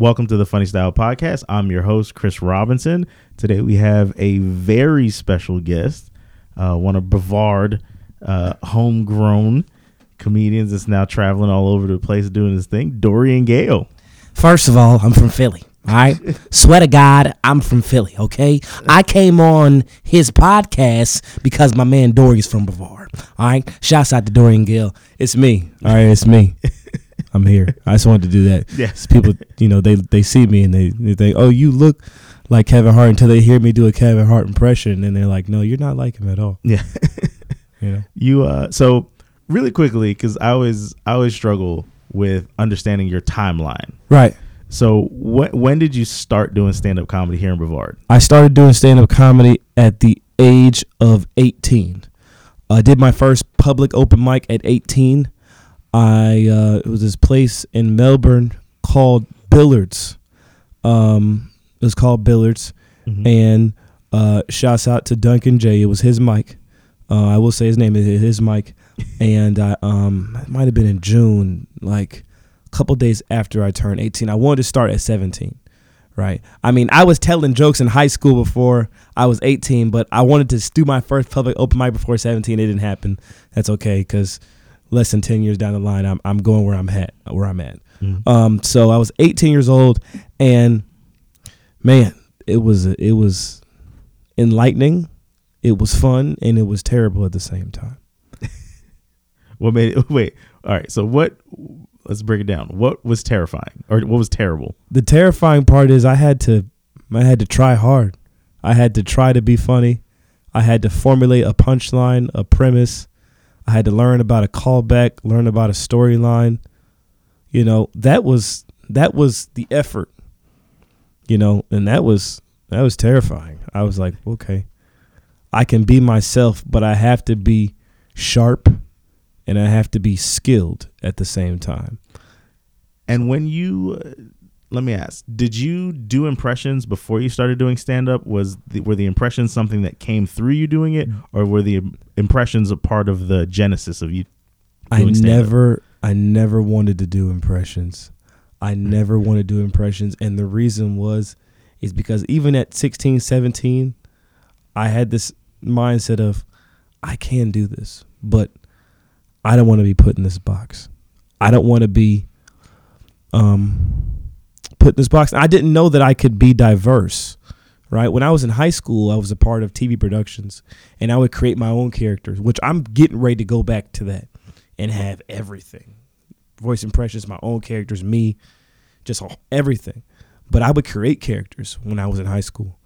Welcome to the Funny Style Podcast. I'm your host, Chris Robinson. Today we have a very special guest, uh, one of Brevard, uh, homegrown comedians that's now traveling all over the place doing his thing, Dorian Gayle. First of all, I'm from Philly. All right. Swear to God, I'm from Philly. Okay. I came on his podcast because my man Dory's from Brevard. All right. Shouts out to Dorian Gill. It's me. All right. It's me. I'm here. I just wanted to do that. Yes. People, you know, they they see me and they, they think, oh, you look like Kevin Hart until they hear me do a Kevin Hart impression. And they're like, no, you're not like him at all. Yeah. You know? You uh so really quickly cuz I always I always struggle with understanding your timeline. Right. So when when did you start doing stand-up comedy here in Brevard? I started doing stand up comedy at the age of 18. I did my first public open mic at 18. I uh, it was this place in Melbourne called Billards. Um, it was called Billards, Mhm. and uh, shouts out to Duncan J. It was his mic. Uh, I will say his name is his mic, and I um it might have been in June, like a couple days after I turned 18. I wanted to start at 17 right? I mean, I was telling jokes in high school before I was 18, but I wanted to do my first public open mic before 17. It didn't happen. That's okay because less than 10 years down the line, I'm I'm going where I'm at. Where I'm at. Mhm. Um, so I was 18 years old, and man, it was it was enlightening, it was fun, and it was terrible at the same time. What made it wait? All right. So what let's break it down. What was terrifying or what was terrible? the terrifying part is I had to I had to try hard. I had to try to be funny. I had to formulate a punchline, a premise. I had to learn about a callback, learn about a storyline. You know, that was that was the effort. You know, and that was that was terrifying. I was like, okay. I can be myself, but I have to be sharp and I have to be skilled at the same time. And when you let me ask, did you do impressions before you started doing stand up? Was the, were the impressions something that came through you doing it or were the impressions a part of the genesis of you I never I never wanted to do impressions. I never wanted to do impressions and the reason was is because even at 16, 17, I had this mindset of I can do this, but I don't want to be put in this box. I don't want to be um put in this box. I didn't know that I could be diverse. Right? When I was in high school, I was a part of TV productions and I would create my own characters, which I'm getting ready to go back to that and have everything. Voice impressions, my own characters, me, just everything. But I would create characters when I was in high school.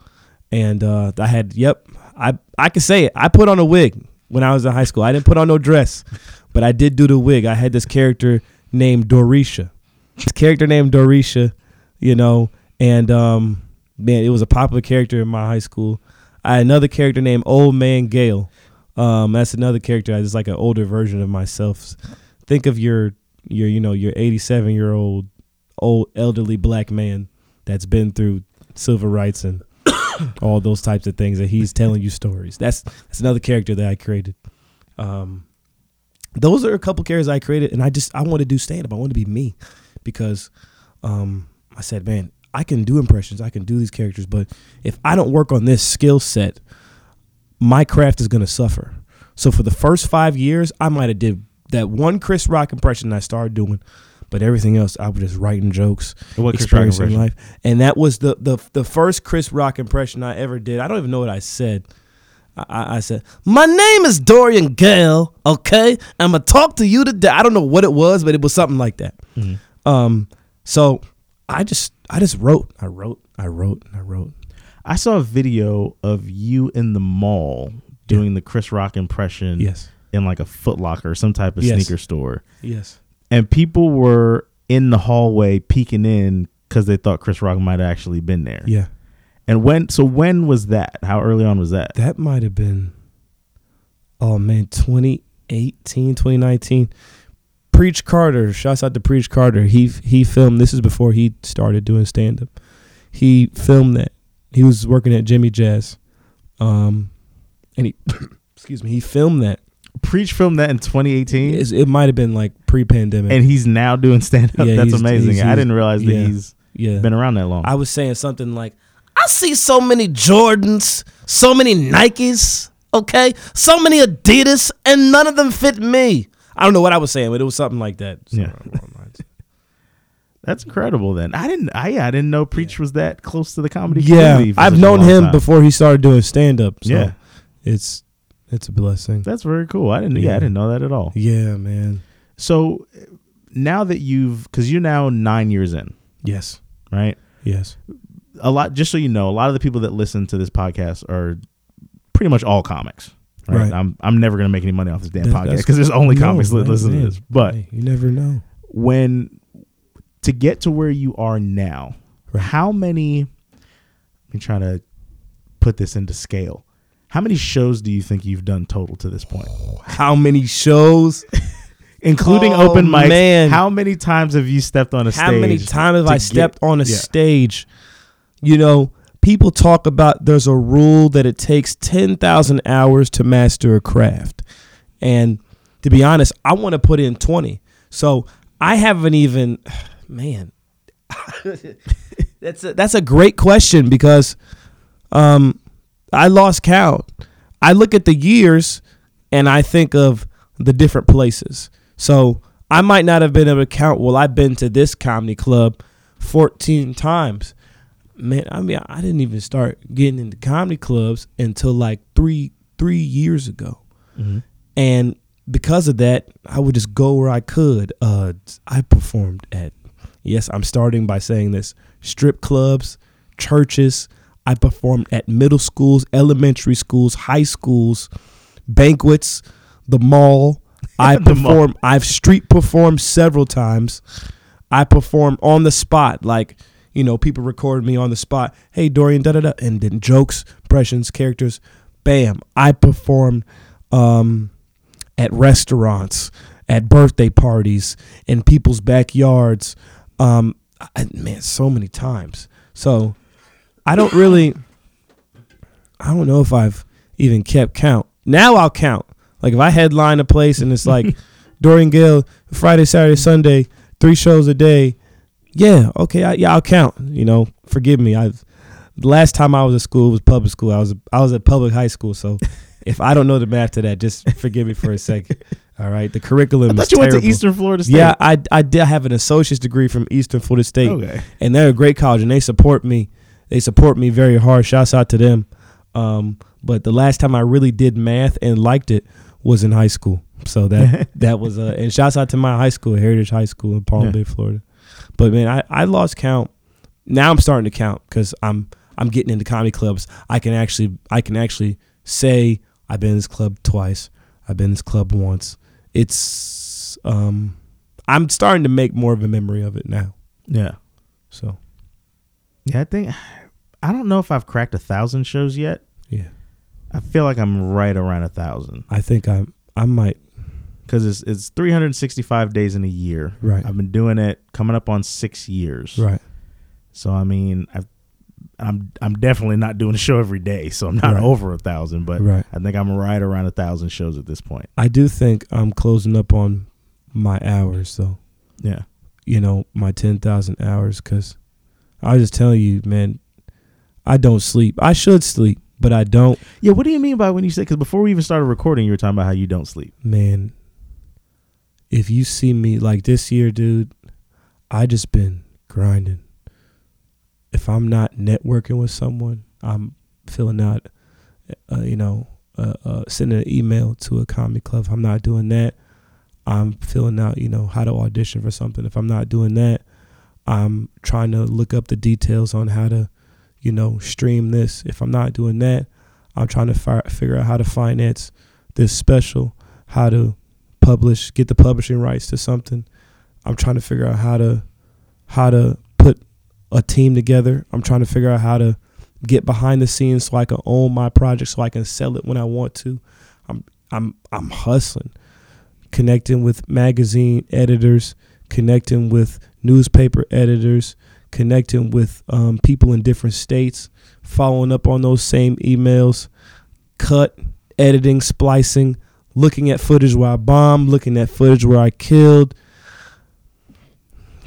And uh, I had, yep, I I can say it. I put on a wig when I was in high school. I didn't put on no dress, but I did do the wig. I had this character named Dorisha. This character named Dorisha, you know, and um, man, it was a popular character in my high school. I had another character named Old Man Gayle. Um, that's another character. It's like an older version of myself. Think of your your you know your 87 year old old elderly black man that's been through civil rights and all those types of things, and he's telling you stories. That's that's another character that I created. Um, those are a couple characters I created, and I just I want to do stand up. I want to be me because um, I said, man, I can do impressions, I can do these characters, but if I don't work on this skill set, my craft is going to suffer. So for the first five years, I might have did that one Chris Rock impression I started doing, but everything else I was just writing jokes, What experiencing life, and that was the the the first Chris Rock impression I ever did. I don't even know what I said. I, I said, "My name is Dorian Gayle. Okay, I'm gonna talk to you today." I don't know what it was, but it was something like that. Mhm. Um, so I just I just wrote, I wrote, I wrote, I wrote. I saw a video of you in the mall doing the Chris Rock impression Yes, in like a Foot Locker or some type of Yes. sneaker store. yes. And people were in the hallway peeking in because they thought Chris Rock might have actually been there. Yeah, And when so when was that? How early on was that? that might have been. Oh man, 2018, 2019. Preach Carter, shouts out to Preach Carter. He he filmed. This is before he started doing stand up. He filmed that. He was working at Jimmy Jazz, um, and he excuse me. He filmed that. Preach filmed that in 2018 It's- It might have been like pre-pandemic. and he's now doing stand up. Yeah, That's he's- amazing. he's- I didn't realize that yeah. he's Yeah. Been around that long. I was saying something like, I see so many Jordans, so many Nikes, okay, so many Adidas, and none of them fit me. I don't know what I was saying, but it was something like that. Yeah. That's incredible. Then I didn't. I I didn't know Preach was that close to the comedy. yeah, I've known him time. before he started doing stand up. So Yeah. it's it's a blessing. That's very cool. I didn't. Yeah, Yeah. I didn't know that at all. Yeah, man. So now that you've, because you're now nine years in, Yes, right? yes, A lot. Just so you know, a lot of the people that listen to this podcast are pretty much all comics. Right. Right. I'm I'm never gonna make any money off this damn That- podcast because there's only comics that man, listen to this. But Hey, you never know. when to get to where you are now, Right. how many? Let me try to put this into scale. How many shows do you think you've done total to this point, How many shows? including Oh, open mics? man. How many times have you stepped on a stage? How many times have I get- stepped on a yeah. stage? You know, people talk about there's a rule that it takes 10,000 hours to master a craft. And to be honest, I want to put in 20. So I haven't even, man, that's a, that's a great question because um, I lost count. I look at the years and I think of the different places. So I might not have been able to count. Well, I've been to this comedy club 14 times. Man, I mean, I didn't even start getting into comedy clubs until like three three years ago, Mhm. and because of that, I would just go where I could. Uh, I performed at yes, I'm starting by saying this: strip clubs, churches. I performed at middle schools, elementary schools, high schools, banquets, the mall. I The mall. perform. I've street performed several times. I perform on the spot, like you know, people recorded me on the spot. Hey, Dorian, da da da, and then jokes, impressions, characters. Bam! I performed um, at restaurants, at birthday parties, in people's backyards. Um, I, man, so many times. So I don't really. I don't know if I've even kept count. Now I'll count. Like if I headline a place and it's like Dorian Gayle, Friday, Saturday, Sunday, three shows a day. Yeah, okay, I, yeah, I'll count. You know, forgive me. I've the last time I was at school was public school. I was I was at public high school, so if I don't know the math to that, just forgive me for a second. All right, the curriculum I is thought you terrible. went to Eastern Florida State. Yeah, I I did have an associate's degree from Eastern Florida State Okay. and they're a great college and they support me. They support me very hard. Shouts out to them. Um, but the last time I really did math and liked it was in high school. So that that was uh, and shouts out to my high school, Heritage High School in Palm Yeah. Bay, Florida. But man, I, I lost count. Now I'm starting to count because I'm I'm getting into comedy clubs. I can actually I can actually say I've been in this club twice. I've been in this club once. It's um I'm starting to make more of a memory of it now. Yeah. So Yeah, I think I don't know if I've cracked a thousand shows yet. yeah. I feel like I'm right around a thousand I think I I might because it's it's 365 days in a year. Right. I've been doing it coming up on six years. right. So I mean, I've, I'm I'm definitely not doing a show every day, so I'm not Right. over a thousand. But Right. I think I'm right around a thousand shows at this point. I do think I'm closing up on my hours though. Yeah. You know, my 10,000 hours cuz I was just telling you, man, I don't sleep. I should sleep, but I don't. Yeah. What do you mean by when you say? Because before we even started recording, you were talking about how you don't sleep. Man, if you see me like this year, dude, I just been grinding. If I'm not networking with someone, I'm filling out, uh, you know, uh, uh, sending an email to a comedy club. If I'm not doing that, I'm filling out, you know, how to audition for something. If I'm not doing that, I'm trying to look up the details on how to, you know, stream this. If I'm not doing that, I'm trying to fi- figure out how to finance this special, how to publish, get the publishing rights to something. I'm trying to figure out how to how to put a team together. I'm trying to figure out how to get behind the scenes so I can own my project so I can sell it when I want to. I'm I'm I'm hustling. Connecting with magazine editors, connecting with newspaper editors, connecting with um, people in different states, following up on those same emails, cut, editing, splicing, looking at footage where I bombed, looking at footage where I killed,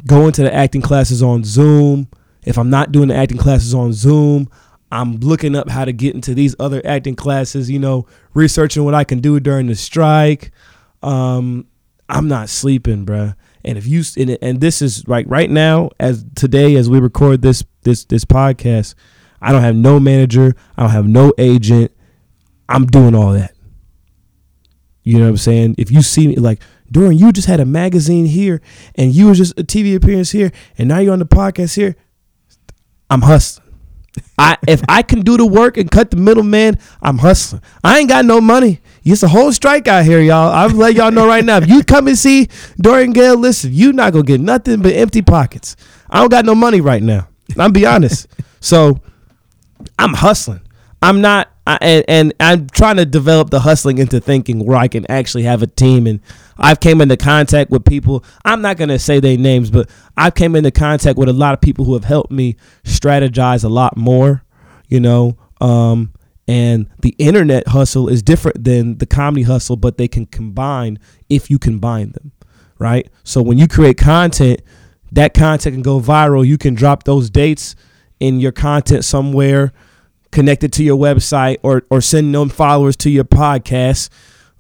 going to the acting classes on Zoom, If I'm not doing the acting classes on Zoom, I'm looking up how to get into these other acting classes, you know, researching what I can do during the strike. Um, I'm not sleeping, bruh. And if you and, and this is like right now, as today as we record this this this podcast, I don't have no manager, I don't have no agent. I'm doing all that. You know what I'm saying? If you see me like Dorian, you just had a magazine here and you was just a TV appearance here and now you're on the podcast here. I'm hustling. I if I can do the work and cut the middleman, I'm hustling. I ain't got no money. It's a whole strike out here, y'all. I'm let y'all know right now. If you come and see Dorian Gayle, listen, you not gonna get nothing but empty pockets. I don't got no money right now. I'm be honest. So I'm hustling. I'm not, And, and I'm trying to develop the hustling into thinking where I can actually have a team. And I've came into contact with people. I'm not gonna say their names, but I've came into contact with a lot of people who have helped me strategize a lot more. You know, um, and the internet hustle is different than the comedy hustle, but they can combine if you combine them, right? So when you create content, that content can go viral. You can drop those dates in your content somewhere connected to your website or or send them followers to your podcast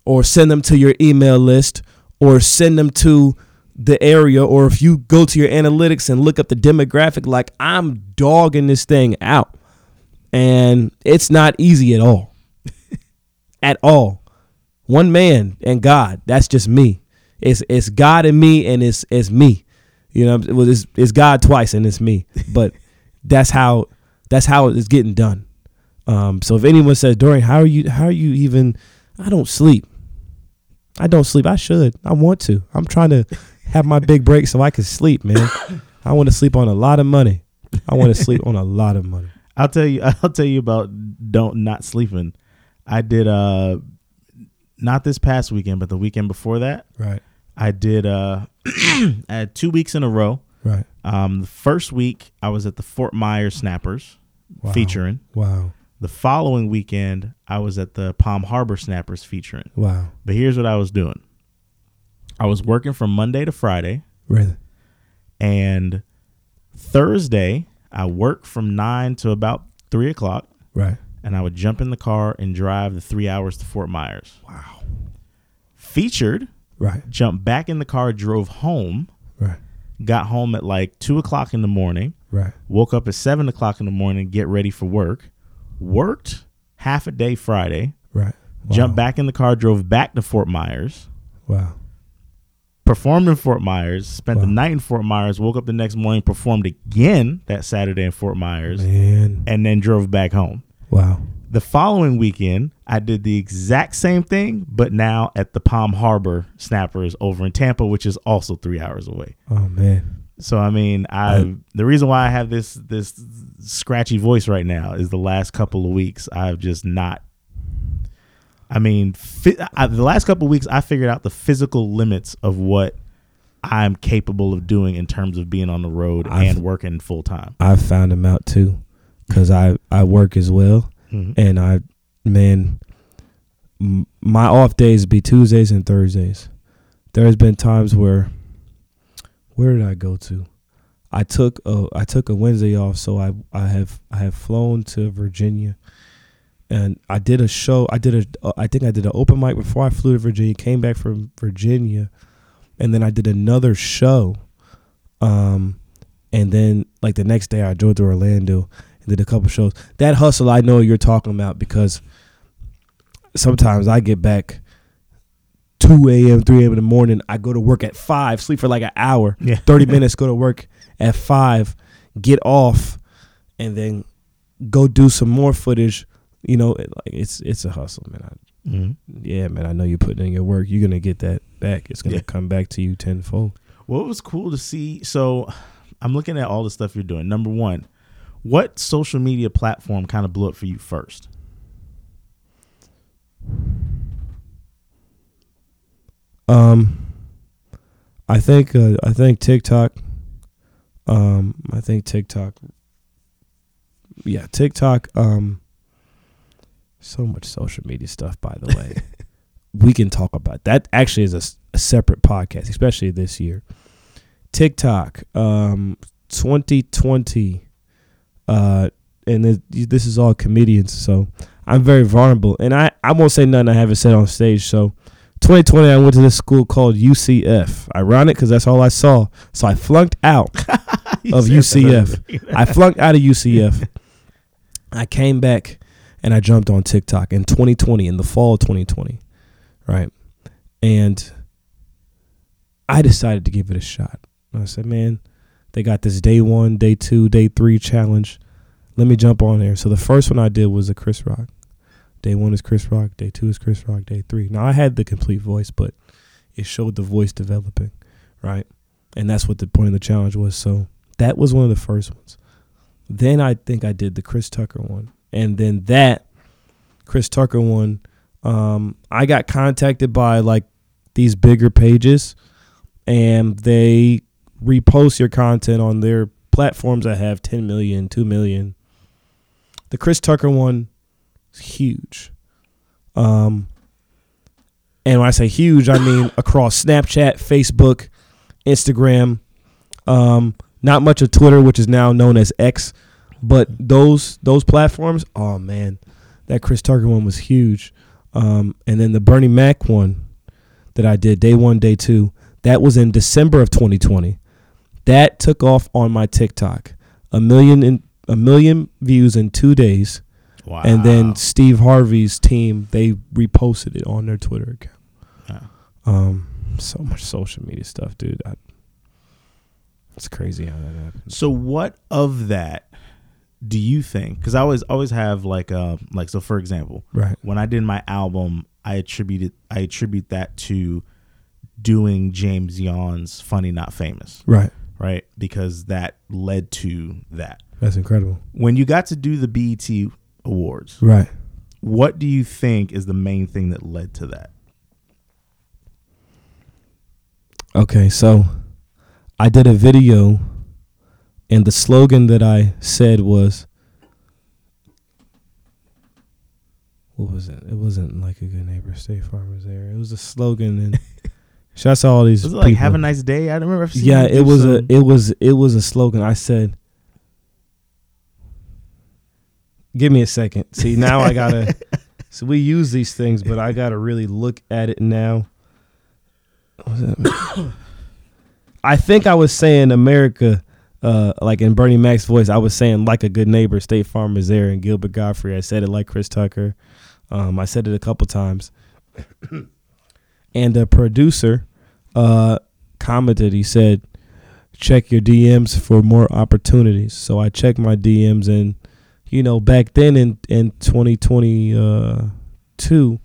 or send them to your email list or send them to the area. Or if you go to your analytics and look up the demographic like I'm dogging this thing out. And it's not easy at all. At all. One man and God that's just me. It's it's God and me and it's it's me. You know well, it's, it's God twice and it's me. But that's how that's how it's getting done um, so if anyone says, Dorian, how are you? How are you even? I don't sleep. I don't sleep. I should. I want to. I'm trying to have my big break so I can sleep, man. I want to sleep on a lot of money. I want to sleep on a lot of money. I'll tell you. I'll tell you about don't not sleeping. I did uh, not this past weekend, but the weekend before that. Right. I did uh, I had two weeks in a row. Right. Um, the first week I was at the Fort Myers Snappers Wow. featuring. Wow. The following weekend I was at the Palm Harbor Snappers featuring. Wow. But here's what I was doing. I was working from Monday to Friday, Really. and Thursday I worked from nine to about three o'clock, Right. and I would jump in the car and drive the three hours to Fort Myers. Wow. Featured, Right. jumped back in the car, drove home, Right. got home at like two o'clock in the morning, Right. woke up at seven o'clock in the morning, get ready for work, worked half a day Friday, Right. Wow. jumped back in the car, drove back to Fort Myers, Wow. performed in Fort Myers, spent the night in Fort Myers, woke up the next morning, performed again that Saturday in Fort Myers, Man. and then drove back home. Wow. The following weekend, I did the exact same thing, but now at the Palm Harbor Snappers over in Tampa, which is also three hours away. Oh man. So I mean, I the reason why I have this this scratchy voice right now is the last couple of weeks I've just not. I mean, fi- I, the last couple of weeks I figured out the physical limits of what I'm capable of doing in terms of being on the road I've- and working full time. I've found them out too, because I I work as well, Mhm. and I man, m- my off days be Tuesdays and Thursdays. There has been times where, where did I go to? I took a I took a Wednesday off, so I I have I have flown to Virginia, and I did a show. I did a I think I did an open mic before I flew to Virginia. Came back from Virginia, and then I did another show. Um, and then like the next day I drove to Orlando and did a couple shows. That hustle I know you're talking about because sometimes I get back 2 a.m., 3 a.m. in the morning. I go to work at 5, sleep for like an hour, Yeah. 30 minutes, go to work at 5, get off, and then go do some more footage. You know, it, like it's it's a hustle, man. I, Mhm. yeah, man. I know you're putting in your work. You're gonna get that back. It's gonna Yeah. come back to you tenfold. Well, it was cool to see. So I'm looking at all the stuff you're doing. Number one, what social media platform kind of blew up for you first? Um, I think uh, I think TikTok. Um, I think TikTok. Yeah, TikTok. Um, so much social media stuff. By the way, we can talk about that. Actually, is a separate podcast, especially this year. TikTok. Um, 2020. uh, and it, this is all comedians, so I'm very vulnerable, and I I won't say nothing I haven't said on stage. So, 2020, I went to this school called UCF. Ironic because that's all I saw. So I flunked out of UCF. I flunked out of UCF. I came back and I jumped on TikTok in 2020, in the fall of 2020, right? And I decided to give it a shot. I said, man, they got this day one, day two, day three challenge. Let me jump on there. So the first one I did was a Chris Rock. Day one is Chris Rock. Day two is Chris Rock. Day three. Now I had the complete voice, but it showed the voice developing, right? And that's what the point of the challenge was. So that was one of the first ones. Then I think I did the Chris Tucker one, and then that Chris Tucker one. Um, I got contacted by like these bigger pages, and they repost your content on their platforms that have 10 million, 2 million. The Chris Tucker one is huge. Um, and when I say huge, I mean across Snapchat, Facebook, Instagram, um, not much of Twitter, which is now known as X, but those those platforms. Oh man, that Chris Tucker one was huge. Um, and then the Bernie Mac one that I did day one, day two, that was in December of 2020. That took off on my TikTok. A million in a million views in two days. Wow. And then Steve Harvey's team, they reposted it on their Twitter account. Wow. Um, so much social media stuff, dude. I, it's crazy how that happened. So what of that do you think? Because I always always have like uh like so for example, Right. when I did my album, I attributed I attribute that to doing James Yawn's "Funny Not Famous," Right. right? Because that led to that. That's incredible. When you got to do the BET Awards, Right. what do you think is the main thing that led to that? Okay, so I did a video and the slogan that I said was what was it? It wasn't like a good neighbor, stay farmers there. It was a slogan and shouts to all these Was it like people. "Have a nice day"? I don't remember. yeah, it was a it was it was a slogan. I said Give me a second. See, now I got to So we use these things, but I got to really look at it now. I think I was saying America uh, like in Bernie Mac's voice, I was saying like a good neighbor, State Farm is there, and Gilbert Gottfried. I said it like Chris Tucker. Um, I said it a couple times. and the producer uh, commented. He said, "Check your DMs for more opportunities." So I checked my DMs, and you know, back then in in 2022,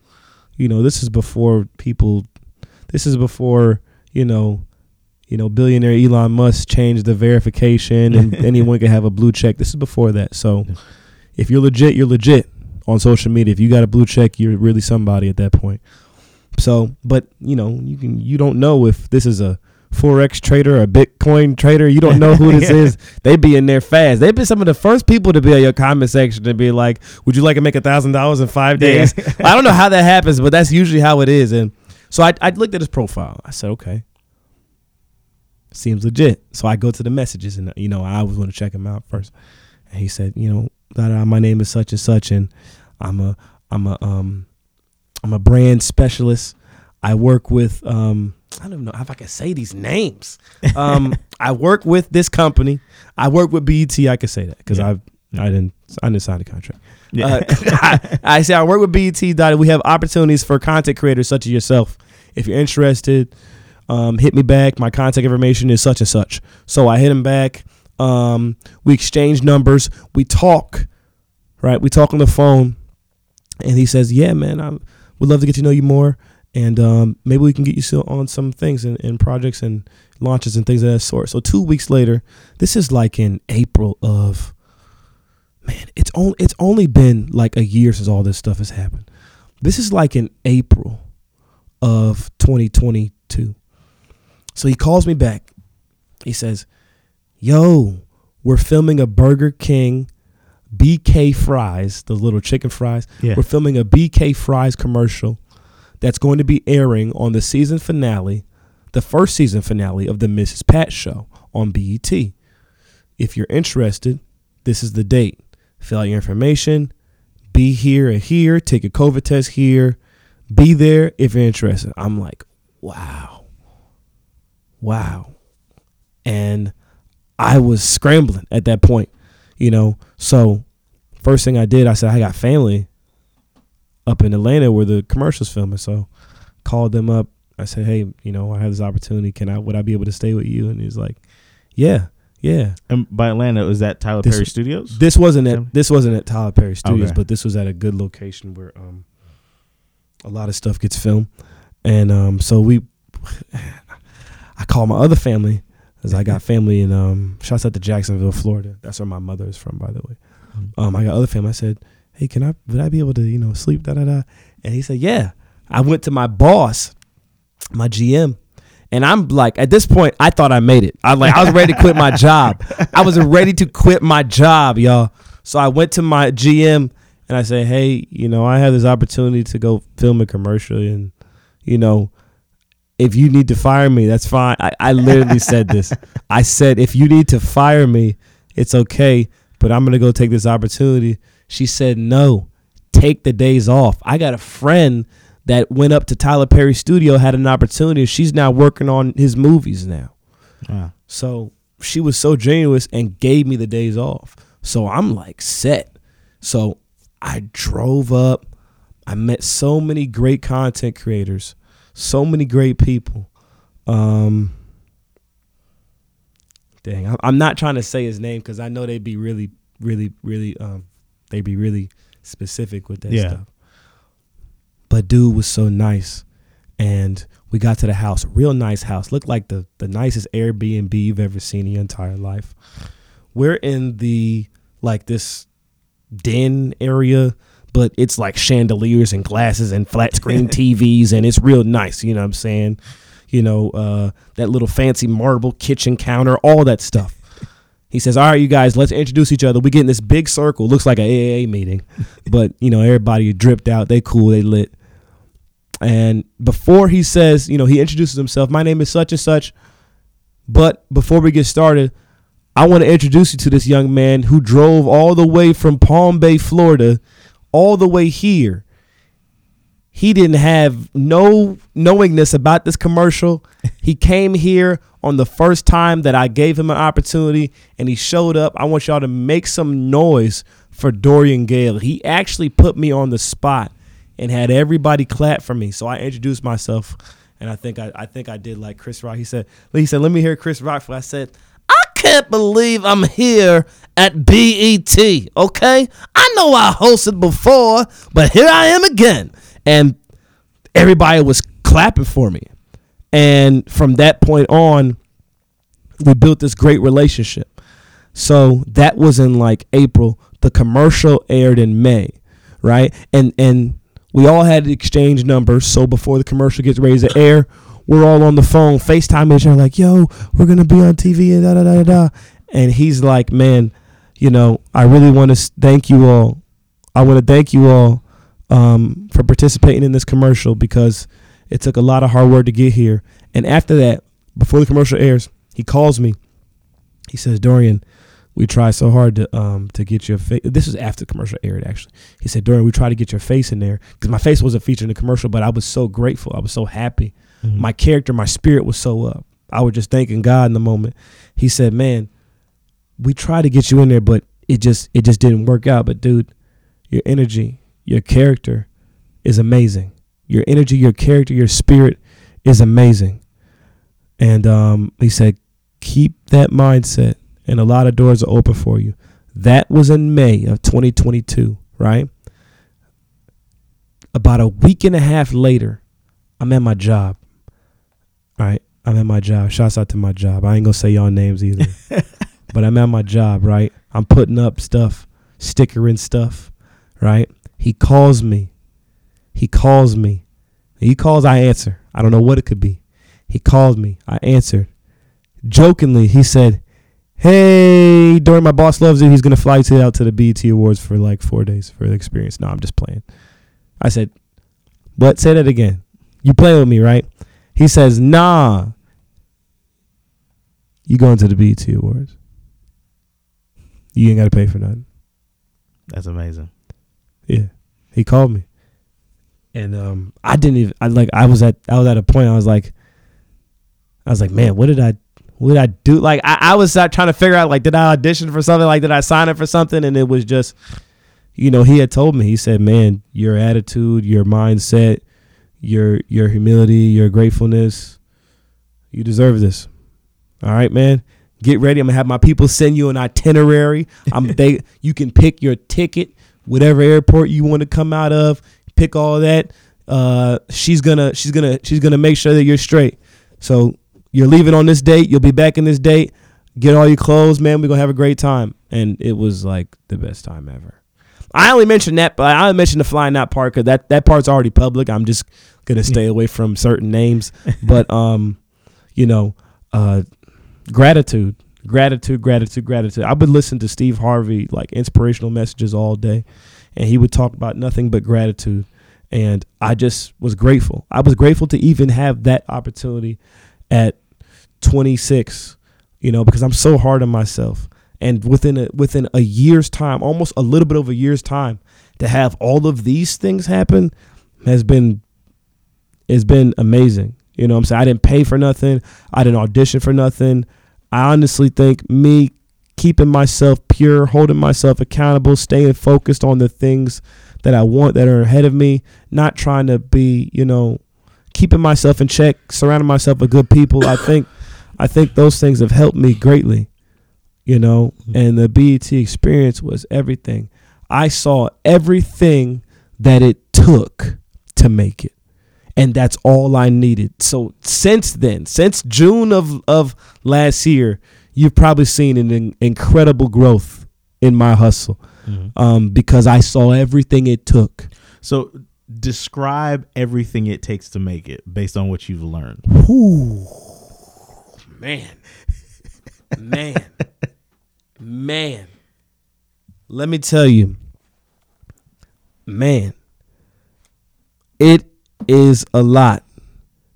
you know, this is before people. This is before you know you know, billionaire Elon Musk changed the verification and anyone can have a blue check. This is before that. So if you're legit, you're legit on social media. If you got a blue check, you're really somebody at that point. So, but you know, you can you don't know if this is a forex trader or a Bitcoin trader. You don't know who this Yeah. is. They be in there fast. They've been some of the first people to be in your comment section to be like, "Would you like to make a thousand dollars in five days?" I don't know how that happens, but that's usually how it is. And so I, I looked at his profile. I said, okay, seems legit. So I go to the messages, and you know, I was going to check him out first. And he said, you know, da, my name is such and such, and I'm a I'm a um I'm a brand specialist. I work with um I don't even know if I can say these names. Um, I work with this company. I work with BET. I can say that because Yeah. I I didn't I didn't sign the contract. Yeah. Uh, I, I say I work with BET. Dot. We have opportunities for content creators such as yourself. If you're interested, um, hit me back. My contact information is such and such. So I hit him back. Um, we exchange numbers. We talk. Right. We talk on the phone, and he says, "Yeah, man, I would love to get to know you more, and um, maybe we can get you still on some things and, and projects and launches and things of that sort." So two weeks later, this is like in April of man, it's only it's only been like a year since all this stuff has happened. This is like in April of 2022. So he calls me back. He says, "Yo, we're filming a Burger King BK fries, the little chicken fries. Yeah. We're filming a BK fries commercial that's going to be airing on the season finale, the first season finale of the Mrs. Pat show on BET. If you're interested, this is the date. Fill out your information. Be here or here. Take a COVID test here. Be there if you're interested. I'm like, wow. Wow. And I was scrambling at that point, you know. So, first thing I did, I said, I got family up in Atlanta where the commercials filming. So, called them up. I said, hey, you know, I have this opportunity. Can I, would I be able to stay with you? And he's like, yeah, yeah. And by Atlanta, was that Tyler This- Perry Studios? This wasn't at this wasn't at Tyler Perry Studios, Okay. but this was at a good location where um a lot of stuff gets filmed, and um so we I called my other family because I got family in um shouts out to Jacksonville, Florida. That's where my mother is from, by the way. Um, I got other family. I said, hey, can I would I be able to you know sleep da da da? And he said, yeah. I went to my boss, my GM. And I'm like, at this point, I thought I made it. I like, I was ready to quit my job. I was ready to quit my job, y'all. So I went to my GM and I said, hey, you know, I have this opportunity to go film a commercial, and you know, if you need to fire me, that's fine. I, I literally said this. I said, if you need to fire me, it's okay, but I'm gonna go take this opportunity. She said, no, take the days off. I got a friend that went up to Tyler Perry studio, had an opportunity. She's now working on his movies now. Wow. So she was so generous and gave me the days off. So I'm like set. So I drove up. I met so many great content creators, so many great people. Um, dang, I'm- I'm not trying to say his name because I know they'd be really, really, really, um, they'd be really specific with that Yeah. stuff. But dude was so nice, and we got to the house, real nice house, looked like the the nicest Airbnb you've ever seen in your entire life. We're in the like this den area, but it's like chandeliers and glasses and flat screen TVs, and it's real nice. You know what I'm saying? You know uh, that little fancy marble kitchen counter, all that stuff. He says, "All right, you guys, let's introduce each other. We get in this big circle. Looks like a AAA meeting, but you know everybody dripped out. They cool. They lit." And before he says, you know, he introduces himself. My name is such and such. But before we get started, I want to introduce you to this young man who drove all the way from Palm Bay, Florida, all the way here. He didn't have no knowingness about this commercial. he came here on the first time that I gave him an opportunity and he showed up. I want y'all to make some noise for Dorian Gayle. He actually put me on the spot and had everybody clap for me. So I introduced myself and I think I, I think I did like Chris Rock. He said he said, Let me hear Chris Rock. I said, I can't believe I'm here at BET. Okay? I know I hosted before, but here I am again. And everybody was clapping for me. And from that point on, we built this great relationship. So that was in like April. The commercial aired in May, right? And and we all had to exchange numbers. So before the commercial gets ready to air, we're all on the phone, FaceTime each other, like, yo, we're gonna be on TV and da da da da. da. And he's like, man, you know, I really want to thank you all. I want to thank you all um, for participating in this commercial because it took a lot of hard work to get here. And after that, before the commercial airs, he calls me. He says, Dorian, we tried so hard to um to get your face. This is after the commercial aired, actually. He said, Dorian, we tried to get your face in there because my face wasn't featured in the commercial, but I was so grateful. I was so happy. Mhm. My character, my spirit was so up. I was just thanking God in the moment. He said, man, we tried to get you in there, but it just it just didn't work out. But dude, your energy, your character is amazing. Your energy, your character, your spirit is amazing. And um, he said, keep that mindset, and a lot of doors are open for you. That was in May of 2022, right? About a week and a half later, I'm at my job. All right, I'm at my job. Shouts out to my job. I ain't gonna say y'all names either, but I'm at my job. Right, I'm putting up stuff, stickering stuff. Right, he calls me. He calls me. He calls. I answer. I don't know what it could be. He called me. I answered. Jokingly, he said, "Hey, Dorian, my boss loves you. He's gonna fly you out to the BET Awards for like four days for the experience." No, I'm just playing. I said, "What? Say that again. You playing with me, right?" He says, "Nah. You going to the BET Awards?" You ain't got to pay for nothing. That's amazing. Yeah, he called me, and um, I didn't even. I like. I was at. I was at a point. I was like, I was like, man, what did I? What did I do? Like, I, I was trying to figure out. Like, did I audition for something? Like, did I sign up for something? And it was just, you know, he had told me. He said, man, your attitude, your mindset, your your humility, your gratefulness, you deserve this. All right, man. Get ready. I'm gonna have my people send you an itinerary. I'm they you can pick your ticket, whatever airport you want to come out of. Pick all that. Uh, she's gonna she's gonna she's gonna make sure that you're straight. So you're leaving on this date. You'll be back in this date. Get all your clothes, man. We're gonna have a great time. And it was like the best time ever. I only mentioned that, but I only mentioned the flying out part because that that part's already public. I'm just gonna stay away from certain names. But um, you know, uh, gratitude, gratitude, gratitude, gratitude. I've been listening to Steve Harvey like inspirational messages all day, and he would talk about nothing but gratitude. And I just was grateful. I was grateful to even have that opportunity at 26, you know, because I'm so hard on myself. And within a, within a year's time, almost a little bit over a year's time, to have all of these things happen has been has been amazing. You know I'm saying? I didn't pay for nothing. I didn't audition for nothing. I honestly think me keeping myself pure, holding myself accountable, staying focused on the things that I want that are ahead of me, not trying to be, you know, keeping myself in check, surrounding myself with good people. I think I think those things have helped me greatly. You know, mm-hmm. and the BET experience was everything. I saw everything that it took to make it and that's all I needed. So since then, since June of of last year, you've probably seen an in, incredible growth in my hustle mm-hmm. um, because I saw everything it took. So describe everything it takes to make it based on what you've learned. Ooh, man, man, man. Let me tell you, man. It is a lot.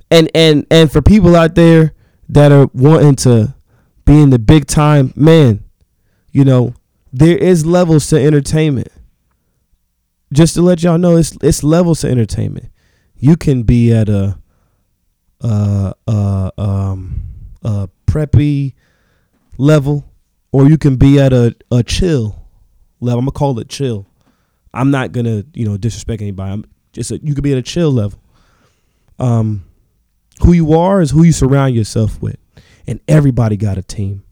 And and and for people out there that are wanting to be in the big time, man, you know, there is levels to entertainment. Just to let y'all know, it's it's levels to entertainment. You can be at a uh uh um a preppy level, or you can be at a, a chill level. I'm gonna call it chill. I'm not gonna, you know, disrespect anybody. I'm just a, you could be at a chill level. Um, who you are is who you surround yourself with, and everybody got a team.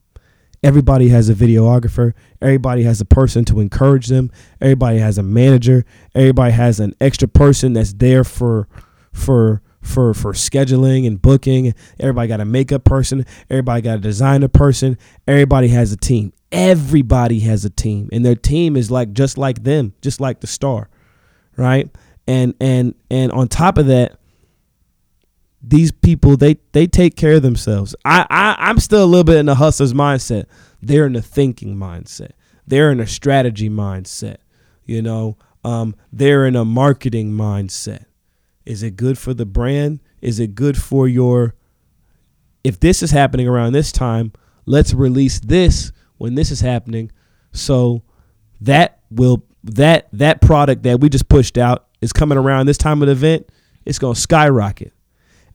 Everybody has a videographer. Everybody has a person to encourage them. Everybody has a manager. Everybody has an extra person that's there for for for for scheduling and booking. Everybody got a makeup person. Everybody got a designer person. Everybody has a team. Everybody has a team, and their team is like just like them, just like the star, right? and and and on top of that these people they they take care of themselves. I, I i'm still a little bit in the hustler's mindset. They're in the thinking mindset. They're in a strategy mindset you know? Um, they're in a marketing mindset. Is it good for the brand? Is it good for your if this is happening around this time let's release this when this is happening. So that will that that product that we just pushed out is coming around this time of the event, it's going to skyrocket.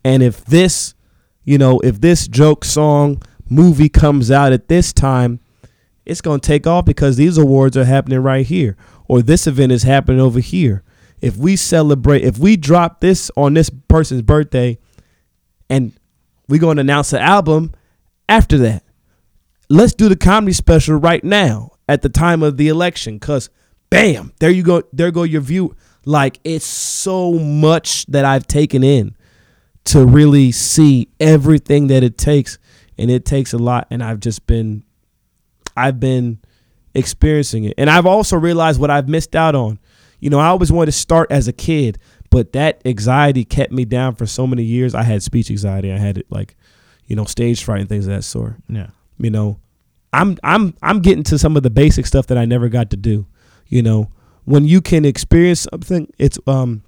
And if this, you know, if this joke song movie comes out at this time, it's going to take off because these awards are happening right here or this event is happening over here. If we celebrate, if we drop this on this person's birthday and we're going to announce the album after that, let's do the comedy special right now at the time of the election because bam, there you go. There go your view. Like it's so much that I've taken in to really see everything that it takes. And it takes a lot. And I've just been, I've been experiencing it. And I've also realized what I've missed out on. You know, I always wanted to start as a kid, but that anxiety kept me down for so many years. I had speech anxiety. I had it like, you know, stage fright and things of that sort. Yeah. You know, I'm I'm I'm getting to some of the basic stuff that I never got to do. You know, when you can experience something, it's um,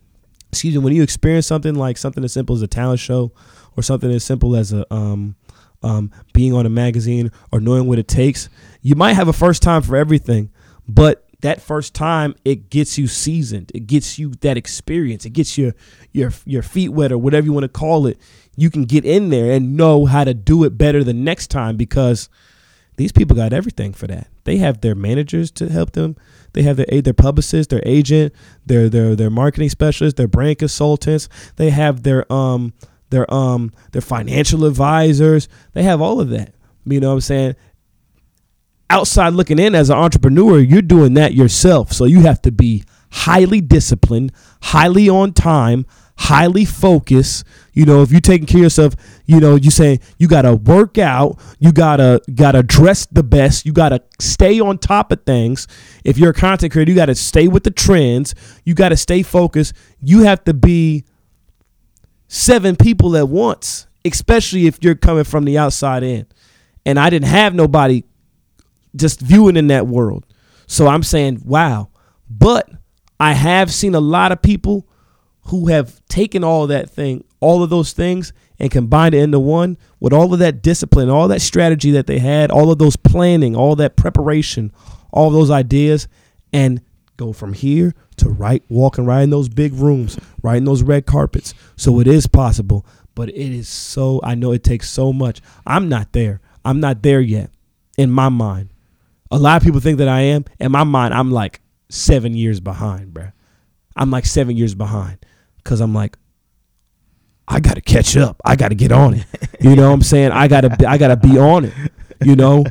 excuse me, when you experience something like something as simple as a talent show, or something as simple as a um, um, being on a magazine or knowing what it takes. You might have a first time for everything, but that first time it gets you seasoned. It gets you that experience. It gets your your your feet wet or whatever you want to call it. You can get in there and know how to do it better the next time because these people got everything for that. They have their managers to help them. They have their their publicist, their agent, their their their marketing specialist, their brand consultants. They have their um their um their financial advisors. They have all of that. You know what I'm saying? Outside looking in as an entrepreneur, you're doing that yourself. So you have to be highly disciplined, highly on time, highly focused. You know, if you're taking care of yourself, you know, you saying you gotta work out, you gotta gotta dress the best, you gotta stay on top of things. If you're a content creator, you gotta stay with the trends, you gotta stay focused. You have to be seven people at once, especially if you're coming from the outside in. And I didn't have nobody just viewing in that world. So I'm saying, wow. But I have seen a lot of people who have taken all that thing, all of those things, and combined it into one with all of that discipline, all that strategy that they had, all of those planning, all that preparation, all those ideas, and go from here to right, walking right in those big rooms, right in those red carpets. So it is possible, but it is so, I know it takes so much. I'm not there. I'm not there yet in my mind. A lot of people think that I am. In my mind, I'm like seven years behind, bruh. I'm like seven years behind because I'm like, I got to catch up. I got to get on it. You know what I'm saying? I got to I got to be on it. You know?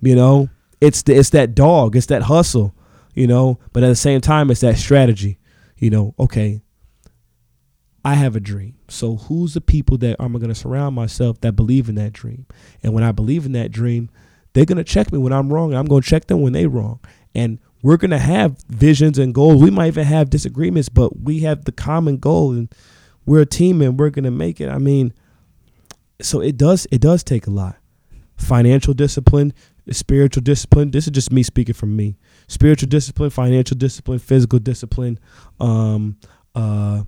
You know? It's the, it's that dog, it's that hustle, you know, but at the same time it's that strategy. You know, okay. I have a dream. So who's the people that I'm going to surround myself that believe in that dream? And when I believe in that dream, they're going to check me when I'm wrong. And I'm going to check them when they're wrong. And we're going to have visions and goals. We might even have disagreements, but we have the common goal and we're a team and we're going to make it. I mean, so it does it does take a lot. Financial discipline, spiritual discipline. This is just me speaking from me. Spiritual discipline, financial discipline, physical discipline. Um uh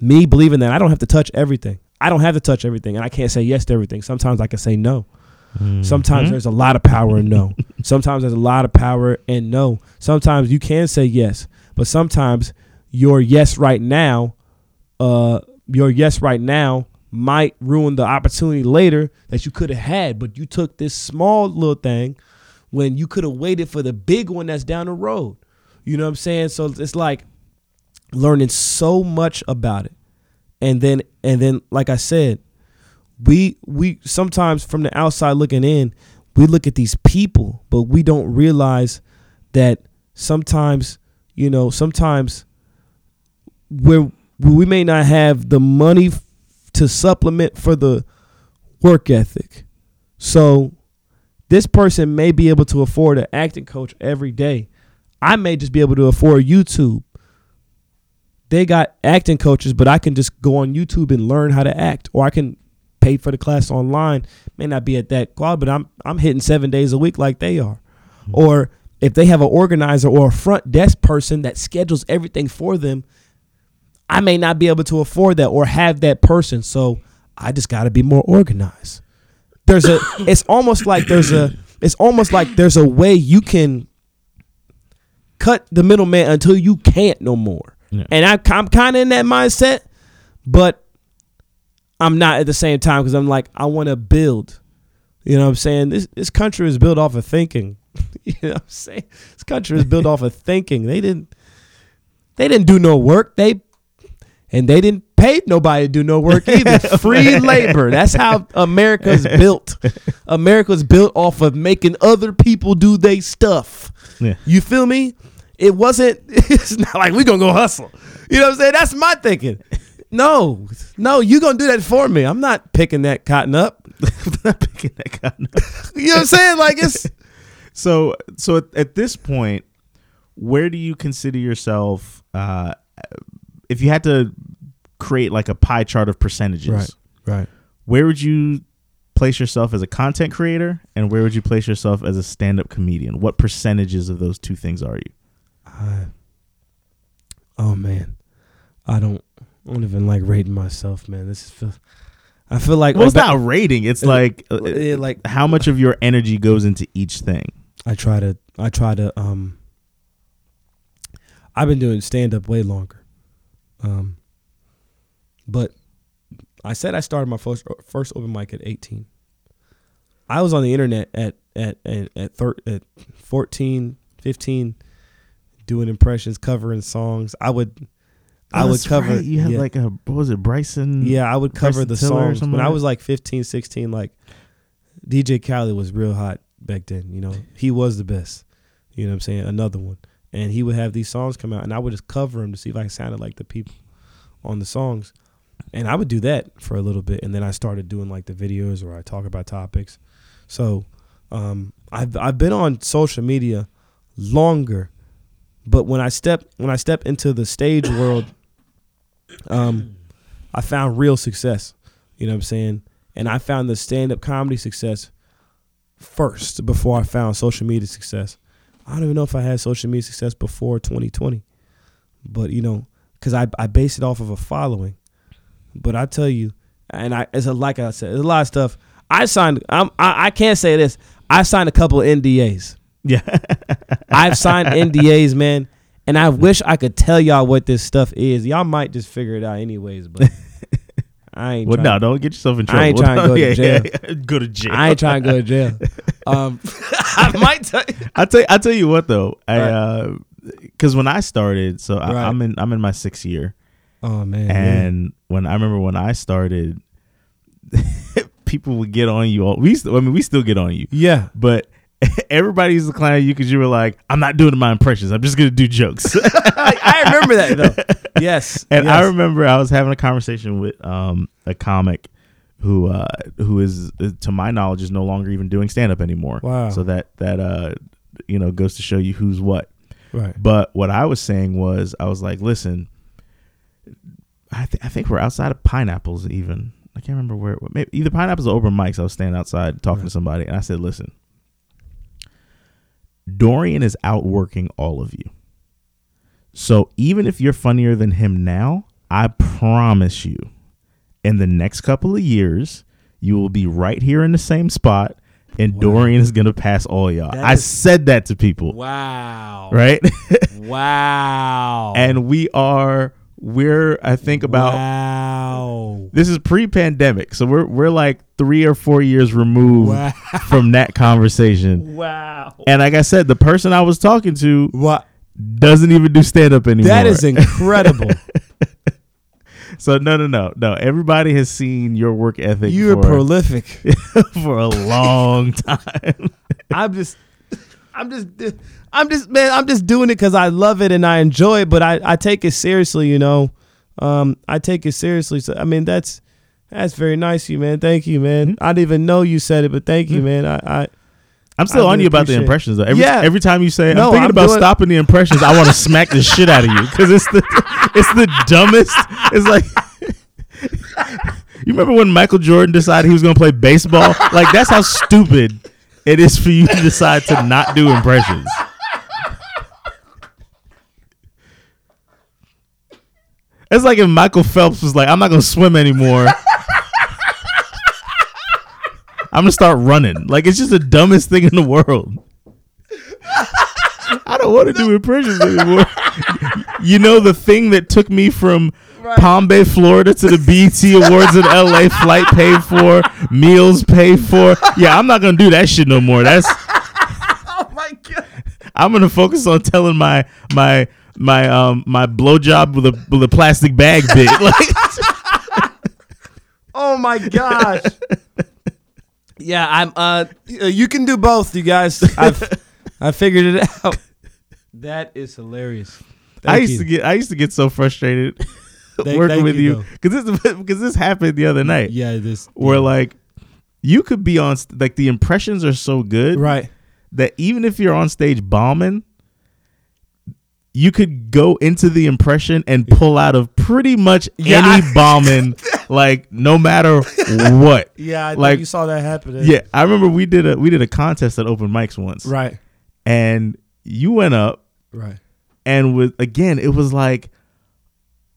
me believing that I don't have to touch everything. I don't have to touch everything and I can't say yes to everything. Sometimes I can say no. Mm-hmm. Sometimes there's a lot of power in no. sometimes there's a lot of power in no. Sometimes you can say yes, but sometimes your yes right now, uh, your yes right now might ruin the opportunity later that you could have had. But you took this small little thing when you could have waited for the big one that's down the road. You know what I'm saying? So it's like learning so much about it, and then and then like I said, we we sometimes from the outside looking in, we look at these people, but we don't realize that sometimes, you know, sometimes where we may not have the money to supplement for the work ethic. So this person may be able to afford an acting coach every day. I may just be able to afford YouTube. They got acting coaches, but I can just go on YouTube and learn how to act, or I can pay for the class online. May not be at that quality, but I'm I'm hitting seven days a week like they are. Mm-hmm. Or if they have an organizer or a front desk person that schedules everything for them, I may not be able to afford that or have that person. So I just got to be more organized. There's a it's almost like there's a it's almost like there's a way you can cut the middleman until you can't no more. Yeah. And I, I'm kind of in that mindset, but I'm not at the same time because I'm like I want to build. You know what I'm saying? This this country is built off of thinking. you know what I'm saying? This country is built off of thinking. They didn't they didn't do no work. They and they didn't pay nobody to do no work either. Free labor. That's how America's built. America's built off of making other people do their stuff. Yeah. You feel me? It wasn't it's not like we gonna go hustle. You know what I'm saying? That's my thinking. No, no, you gonna do that for me. I'm not picking that cotton up. I'm not picking that cotton up. you know what I'm saying? Like it's so so at, at this point, where do you consider yourself uh if you had to create like a pie chart of percentages, right, right, where would you place yourself as a content creator, and where would you place yourself as a stand-up comedian? What percentages of those two things are you? I, oh man, I don't, I don't even like rating myself, man. This is, I feel like Well, it's not rating. It's like uh, Yeah, like how much of your energy goes into each thing. I try to I try to um I've been doing stand up way longer. Um but I said I started my first first open mic at 18. I was on the internet at at at at, thir- at 14, 15 doing impressions, covering songs. I would I would cover right. You had yeah. like a what was it, Bryson? Yeah, I would cover Bryson the Tiller songs. When I was like 15, 16, like DJ Khaled was real hot back then. You know, he was the best. You know what I'm saying? Another one. And he would have these songs come out, and I would just cover them to see if I sounded like the people on the songs. And I would do that for a little bit, and then I started doing like the videos where I talk about topics. So um, I've I've been on social media longer, but when I step when I step into the stage world, um, I found real success. You know what I'm saying? And I found the stand up comedy success first before I found social media success. I don't even know if I had social media success before 2020, but you know, because I I base it off of a following. But I tell you, and I it's a like I said, there's a lot of stuff. I signed. I'm, I I can't say this. I signed a couple NDAs. Yeah. I've signed NDAs, man, and I wish I could tell y'all what this stuff is. Y'all might just figure it out anyways, but I ain't. well, no, don't get yourself in trouble. I ain't trying to go to jail. yeah, yeah. Go to jail. I ain't trying to go to jail. Um, I might tell you. I tell I tell you what though, I Right. uh, because when I started, so I, Right. I'm in I'm in my sixth year, Oh man, and when I remember when I started, people would get on you. All we, st- I mean, we still get on you, yeah, but everybody used to clown you because you were like, I'm not doing my impressions. I'm just gonna do jokes. I, I remember that though. Yes, And yes. I remember I was having a conversation with um, a comic who uh, who is to my knowledge is no longer even doing stand up anymore. Wow. So that that uh, you know goes to show you who's what. right. But what I was saying was I was like, listen, I th- I think we're outside of pineapples even. I can't remember where maybe either pineapples or open mics. I was standing outside talking to somebody and I said, listen, Dorian is outworking all of you. So even if you're funnier than him now, I promise you, in the next couple of years, you will be right here in the same spot, and Wow. Dorian is gonna pass all y'all. That I is- said that to people, Wow. right? Wow. and we are we're I think about wow. this is pre-pandemic, so we're we're like three or four years removed Wow. from that conversation. Wow. And like I said, the person I was talking to What? doesn't even do stand up anymore. That is incredible. so no, no, no, no. Everybody has seen your work ethic. You're for, prolific. for a long time. I'm just, I'm just, I'm just, man, I'm just doing it because I love it and I enjoy it. But I, I take it seriously, you know. Um, I take it seriously. So I mean, that's that's very nice, of you man. Thank you, man. I didn't even know you said it, but thank you, man. I, I I'm still I on you about the impressions though. Every, Yeah. every time you say, No, I'm thinking I'm about doing- stopping the impressions, I want to smack the shit out of you because it's the it's the dumbest. It's like you remember when Michael Jordan decided he was going to play baseball? Like that's how stupid it is for you to decide to not do impressions. It's like if Michael Phelps was like, "I'm not to swim anymore." I'm gonna start running. Like it's just the dumbest thing in the world. I don't want to do impressions anymore. you know the thing that took me from Palm Bay, Florida to the BET Awards in LA, flight paid for, meals paid for. Yeah, I'm not gonna do that shit no more. That's oh my god. I'm gonna focus on telling my my my um my blowjob with a with a plastic bag bit. Like Oh my gosh. yeah, I'm. Uh, you can do both, you guys. I've I figured it out. That is hilarious. I used you. to get I used to get so frustrated Thank- working thank with you, because this because this happened the other night. Yeah, this. where yeah. like you could be on like the impressions are so good right. that even if you're on stage bombing you could go into the impression and pull out of pretty much Yeah, any I- bombing like no matter what Yeah, I like you saw that happen. yeah i remember we did a we did a contest at open mics once Right. and you went up Right. and with again it was like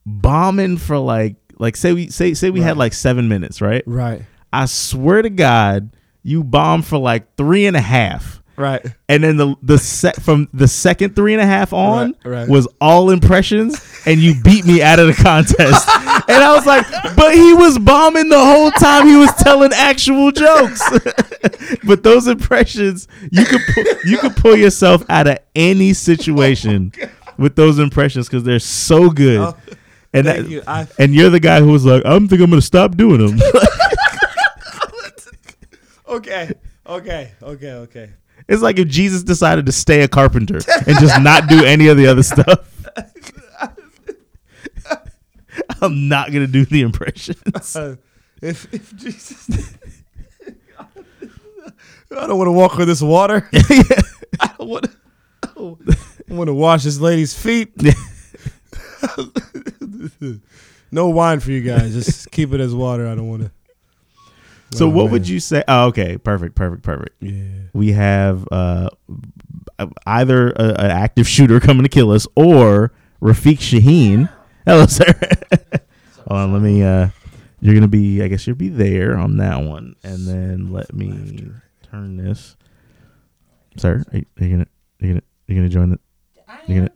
bombing for like like say we say say we had like seven minutes, right? Right. I swear to God, you bombed for like three and a half. Right. And then the the set from the second three and a half on Right, right. was all impressions, and you beat me out of the contest. and I was like, but he was bombing the whole time. He was telling actual jokes. but those impressions, you could pu- you could pull yourself out of any situation oh with those impressions because they're so good. Oh, and thank that, you. I- and you're the guy who was like, I'm think I'm gonna stop doing them. Okay. Okay. Okay. Okay. It's like if Jesus decided to stay a carpenter and just not do any of the other stuff. I'm not gonna do the impressions. Uh, if, if Jesus, I don't want to walk on this water. I don't want. To, I want to wash this lady's feet. no wine for you guys. Just keep it as water. I don't want to. So what would you say? Oh, okay, perfect, perfect, perfect. Yeah. We have uh, either a, an active shooter coming to kill us or Rafiq Shaheen. Hello, sir. Hold on, let me. Uh, you're gonna be. I guess you'll be there on that one, and then let me turn this. Sir, are you, are you gonna? Are you gonna? Are you gonna join the? You're gonna.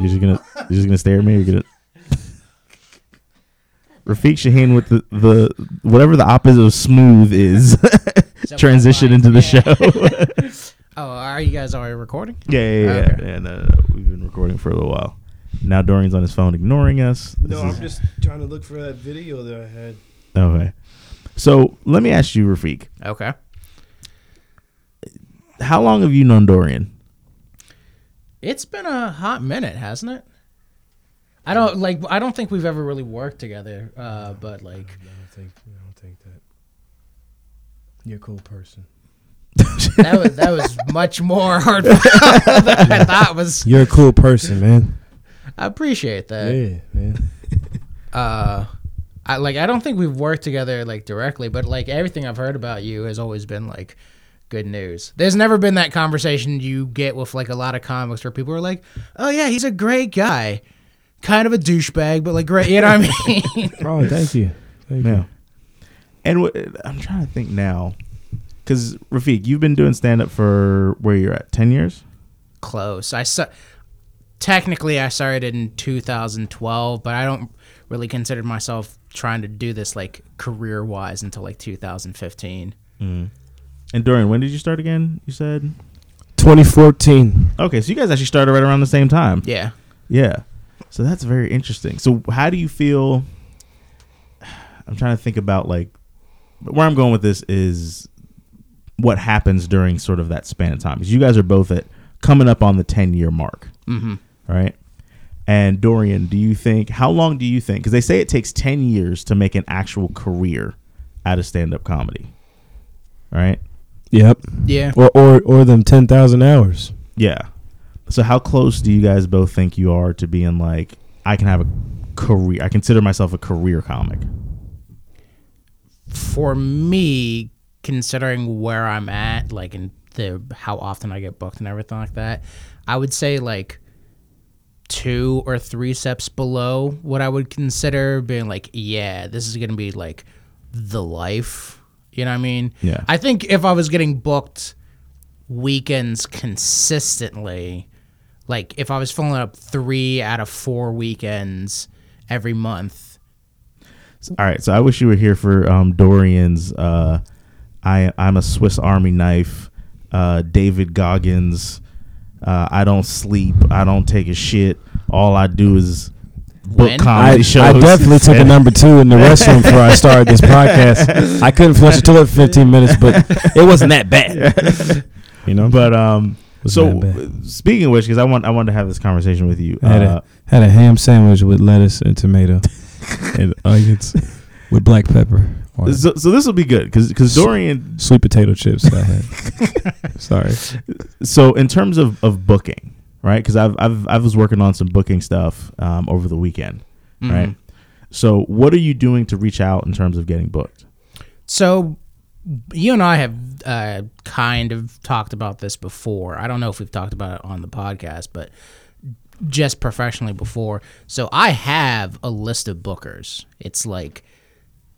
You're just gonna. You're just gonna stare at me. You're gonna. Rafiq Shaheen with the, the whatever the opposite of smooth is transition into the show. Oh, are you guys already recording? Yeah, yeah, yeah. Okay. yeah no, no, no. We've been recording for a little while. Now Dorian's on his phone ignoring us. This No, I'm just trying to look for that video that I had. okay. So let me ask you, Rafiq, Okay. how long have you known Dorian? It's been a hot minute, hasn't it? I don't like. I don't think we've ever really worked together. Uh, but like, I don't think. I don't think that. You're a cool person. that was that was much more hard than I thought was. You're a cool person, man. I appreciate that. Yeah, man. Uh, I like. I don't think we've worked together like directly, but like everything I've heard about you has always been like good news. There's never been that conversation you get with like a lot of comics where people are like, "Oh yeah, he's a great guy." Kind of a douchebag, but like great, you know what I mean? Oh, thank you. Thank Yeah. you. And what, I'm trying to think now, because Rafiq, you've been doing stand up for where you're at, ten years. close. I sa- technically I started in 2012, but I don't really consider myself trying to do this like career wise until like 2015. Mm. And Dorian, when did you start again? You said 2014. okay, so you guys actually started right around the same time. Yeah. Yeah. So that's very interesting. So how do you feel? I'm trying to think about like where I'm going with this is what happens during sort of that span of time because you guys are both at coming up on the 10 year mark, Mm-hmm. right? And Dorian, do you think how long do you think? Because they say it takes 10 years to make an actual career out of stand up comedy, right? Yep. Yeah. Or or or them 10,000 hours. Yeah. So how close do you guys both think you are to being like I can have a career? I consider myself a career comic. For me, considering where I'm at, like in the how often I get booked and everything like that, I would say like two or three steps below what I would consider being like, yeah, this is gonna be like the life. You know what I mean? Yeah. I think if I was getting booked weekends consistently, like if I was filling up three out of four weekends every month, All right, so I wish you were here for um, Dorian's. Uh, I I'm a Swiss Army knife. Uh, David Goggins. Uh, I don't sleep. I don't take a shit. All I do is book When? comedy I, shows. I definitely took a number two in the restroom before I started this podcast. I couldn't flush the toilet for 15 minutes, but it wasn't that bad. You know, But um, so speaking of which, because I want I wanted to have this conversation with you. I had, Uh, a, had a ham sandwich with lettuce and tomato and onions with black pepper. so, so this will be good because because Dorian. Sweet potato chips I had. Sorry. So in terms of, of booking, right? Because I've I've I was working on some booking stuff um, over the weekend, right? So what are you doing to reach out in terms of getting booked? So, you and I have uh, kind of talked about this before. I don't know if we've talked about it on the podcast, but just professionally before. So I have a list of bookers. It's like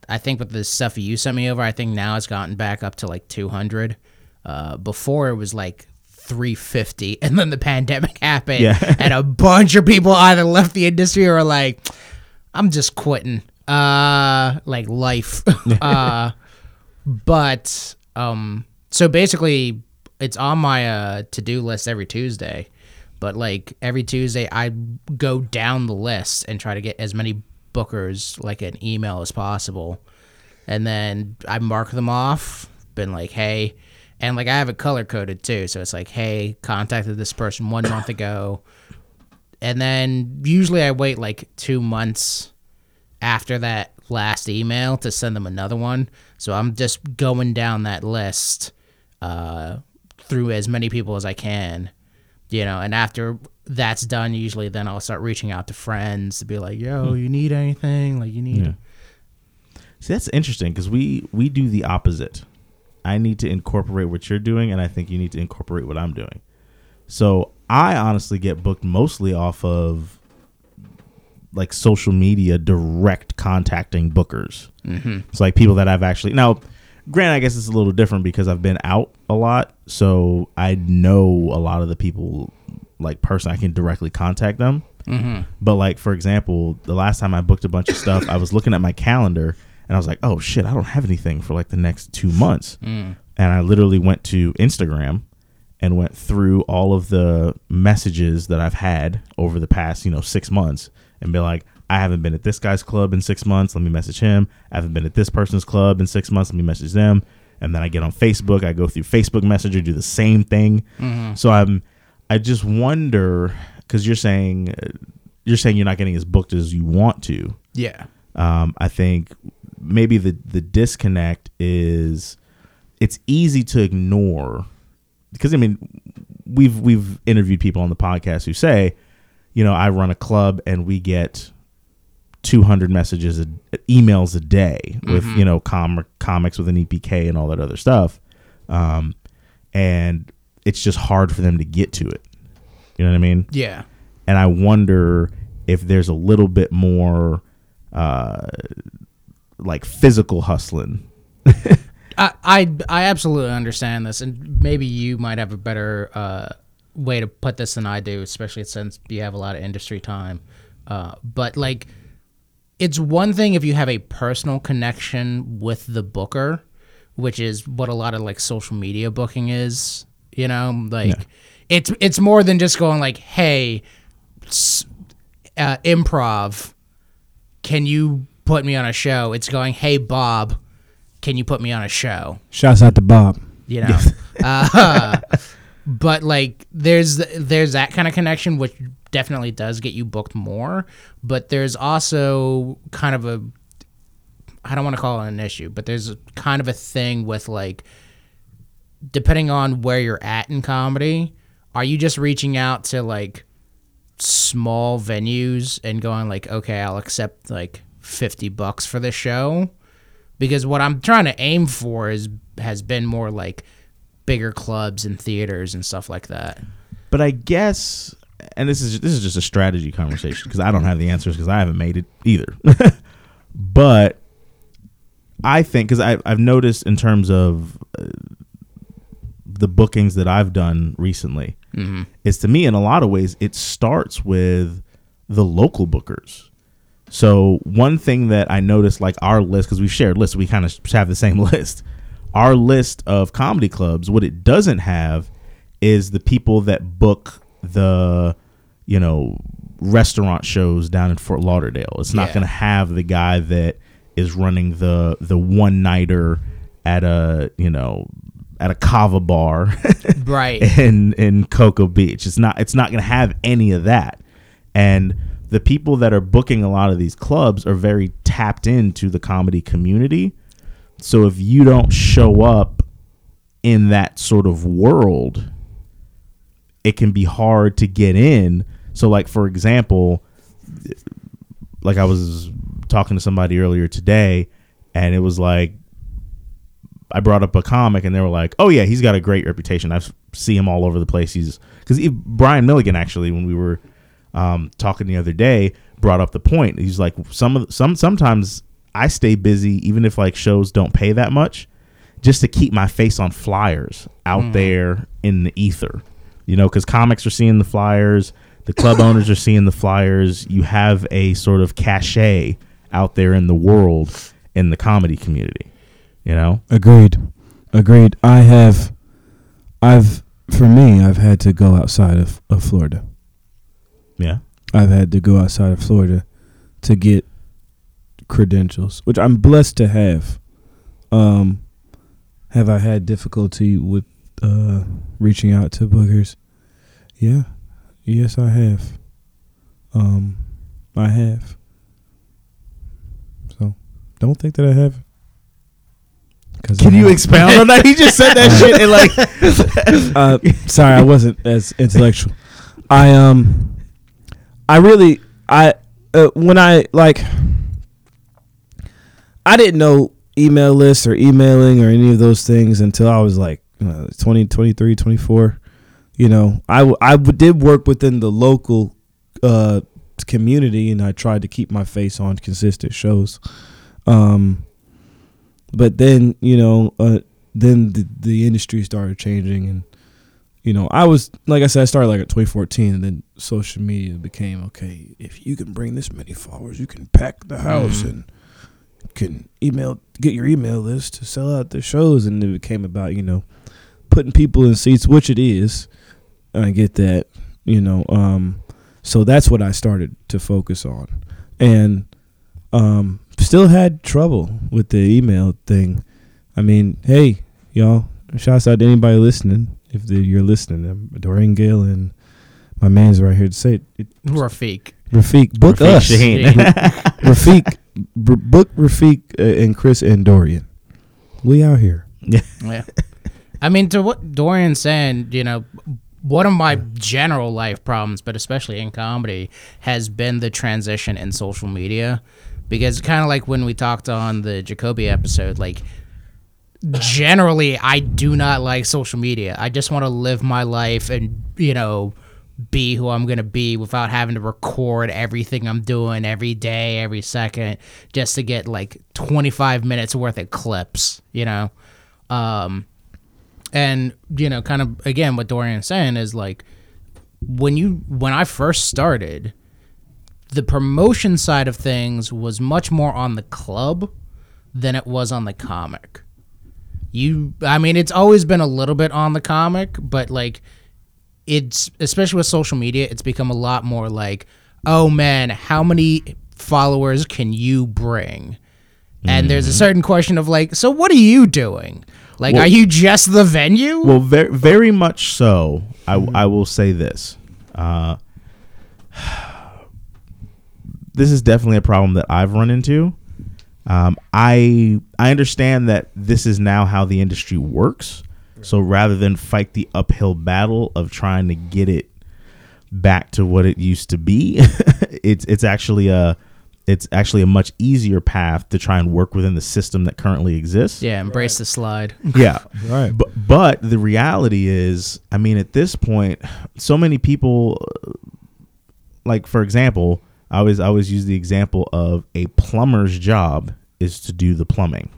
I think with the stuff you sent me over, I think now it's gotten back up to like 200. Uh, before it was like 350, and then the pandemic happened, Yeah. and a bunch of people either left the industry or like, "I'm just quitting." Uh, like life. uh, but um, so basically, it's on my uh to-do list every Tuesday. But like every Tuesday, I go down the list and try to get as many bookers like an email as possible, and then I mark them off. Been like, hey, and like I have it color coded too, so it's like, hey, contacted this person one month ago, and then usually I wait like two months after that last email to send them another one. So I'm just going down that list uh, through as many people as I can, you know. And after that's done, usually then I'll start reaching out to friends to be like, "Yo, you need anything? Like, you need." Yeah. See, that's interesting because we we do the opposite. I need to incorporate what you're doing, and I think you need to incorporate what I'm doing. So I honestly get booked mostly off of like social media direct contacting bookers. Mm-hmm. It's like people that I've actually now. Grant, I guess it's a little different because I've been out a lot, so I know a lot of the people like person I can directly contact them. But like for example, the last time I booked a bunch of stuff, I was looking at my calendar and I was like, "Oh shit, I don't have anything for like the next 2 months." Mm. And I literally went to Instagram and went through all of the messages that I've had over the past, you know, 6 months and be like, "I haven't been at this guy's club in 6 months, let me message him. I haven't been at this person's club in 6 months, let me message them." And then I get on Facebook, I go through Facebook Messenger, do the same thing. Mm-hmm. So I'm I just wonder because you're saying uh, you're saying you're not getting as booked as you want to. Yeah. Um, I think maybe the the disconnect is it's easy to ignore because I mean we've we've interviewed people on the podcast who say, you know, I run a club and we get 200 messages, a, emails a day with you know com- comics with an EPK and all that other stuff, um, and it's just hard for them to get to it. You know what I mean? Yeah. and I wonder if there's a little bit more uh, like physical hustling. I, I I absolutely understand this, and maybe you might have a better uh, way to put this than I do, especially since you have a lot of industry time. Uh, but like, it's one thing if you have a personal connection with the booker, which is what a lot of like social media booking is. You know, like Yeah. it's it's more than just going like, hey, uh, improv, can you put me on a show? It's going, hey Bob, can you put me on a show? Shouts out to Bob. You know, uh, but like there's there's that kind of connection which definitely does get you booked more. But there's also kind of a I don't want to call it an issue, but there's kind of a thing with like depending on where you're at in comedy, are you just reaching out to like small venues and going like, okay, I'll accept like 50 bucks for the show? Because what I'm trying to aim for is has been more like bigger clubs and theaters and stuff like that. But I guess, and this is this is just a strategy conversation because I don't have the answers because I haven't made it either. but I think because I've noticed in terms of uh, the bookings that I've done recently, is to me in a lot of ways it starts with the local bookers. So one thing that I noticed, like our list, because we've shared lists, we kind of have the same list. Our list of comedy clubs, what it doesn't have is the people that book the, you know, restaurant shows down in Fort Lauderdale. It's not Yeah. going to have the guy that is running the the one nighter at a you know at a kava bar Right. in in Cocoa Beach. It's not it's not going to have any of that. And the people that are booking a lot of these clubs are very tapped into the comedy community. So if you don't show up in that sort of world, it can be hard to get in. So like for example, like I was talking to somebody earlier today and it was like I brought up a comic and they were like, "Oh yeah, he's got a great reputation. I've see him all over the place. He's because Brian Milligan actually when we were um, talking the other day brought up the point. He's like, some of some sometimes I stay busy even if like shows don't pay that much, just to keep my face on flyers out there in the ether. You know, because comics are seeing the flyers, the club owners are seeing the flyers. You have a sort of cachet out there in the world in the comedy community. You know, Agreed. Agreed. I have, I've, for me, I've had to go outside of, of Florida. Yeah. I've had to go outside of Florida to get credentials, which I'm blessed to have. Um, have I had difficulty with uh, reaching out to bookers? Yeah, yes, I have. Um, I have. So, don't think that I have. Can you expound on that? He just said that shit and like uh, sorry, I wasn't as intellectual. I um, I really I uh, when I like, I didn't know email lists or emailing or any of those things until I was like uh, 20, 23, 24. You know, I w- I w- did work within the local uh community, and I tried to keep my face on consistent shows. Um, but then you know, uh, then the the industry started changing, and you know, I was like I said, I started like at 2014, and then social media became okay. If you can bring this many followers, you can pack the house Mhm. and can email get your email list to sell out the shows, and it became about you know putting people in seats, which it is. I get that, you know. Um, so that's what I started to focus on, and um, still had trouble with the email thing. I mean, hey, y'all, shouts out to anybody listening. If the, you're listening, um, Dorian Gayle and my man's right here to say it. it Rafiq. Rafiq, book Rafiq us. Shaheen. Rafiq, b- book Rafiq uh, and Chris and Dorian. We out here. Yeah. I mean, to what Dorian's saying, you know, one of my general life problems, but especially in comedy, has been the transition in social media. Because kind of like when we talked on the Jacoby episode, like generally, I do not like social media. I just want to live my life and, you know, be who I'm going to be without having to record everything I'm doing every day, every second, just to get like 25 minutes worth of clips, you know? Um, and, you know, kind of again, what Dorian's saying is like, when you, when I first started, the promotion side of things was much more on the club than it was on the comic. You, I mean, it's always been a little bit on the comic, but like, it's especially with social media, it's become a lot more like, oh man, how many followers can you bring? And there's a certain question of like, so what are you doing? Like, Well- are you just the venue? Well, very, very much so. I, I will say this. Uh, this is definitely a problem that I've run into. Um, I I understand that this is now how the industry works. So rather than fight the uphill battle of trying to get it back to what it used to be, it's it's actually a it's actually a much easier path to try and work within the system that currently exists. yeah, embrace the slide. Yeah. Right. But but the reality is, I mean, at this point, so many people, like for example, I always I always use the example of a plumber's job is to do the plumbing.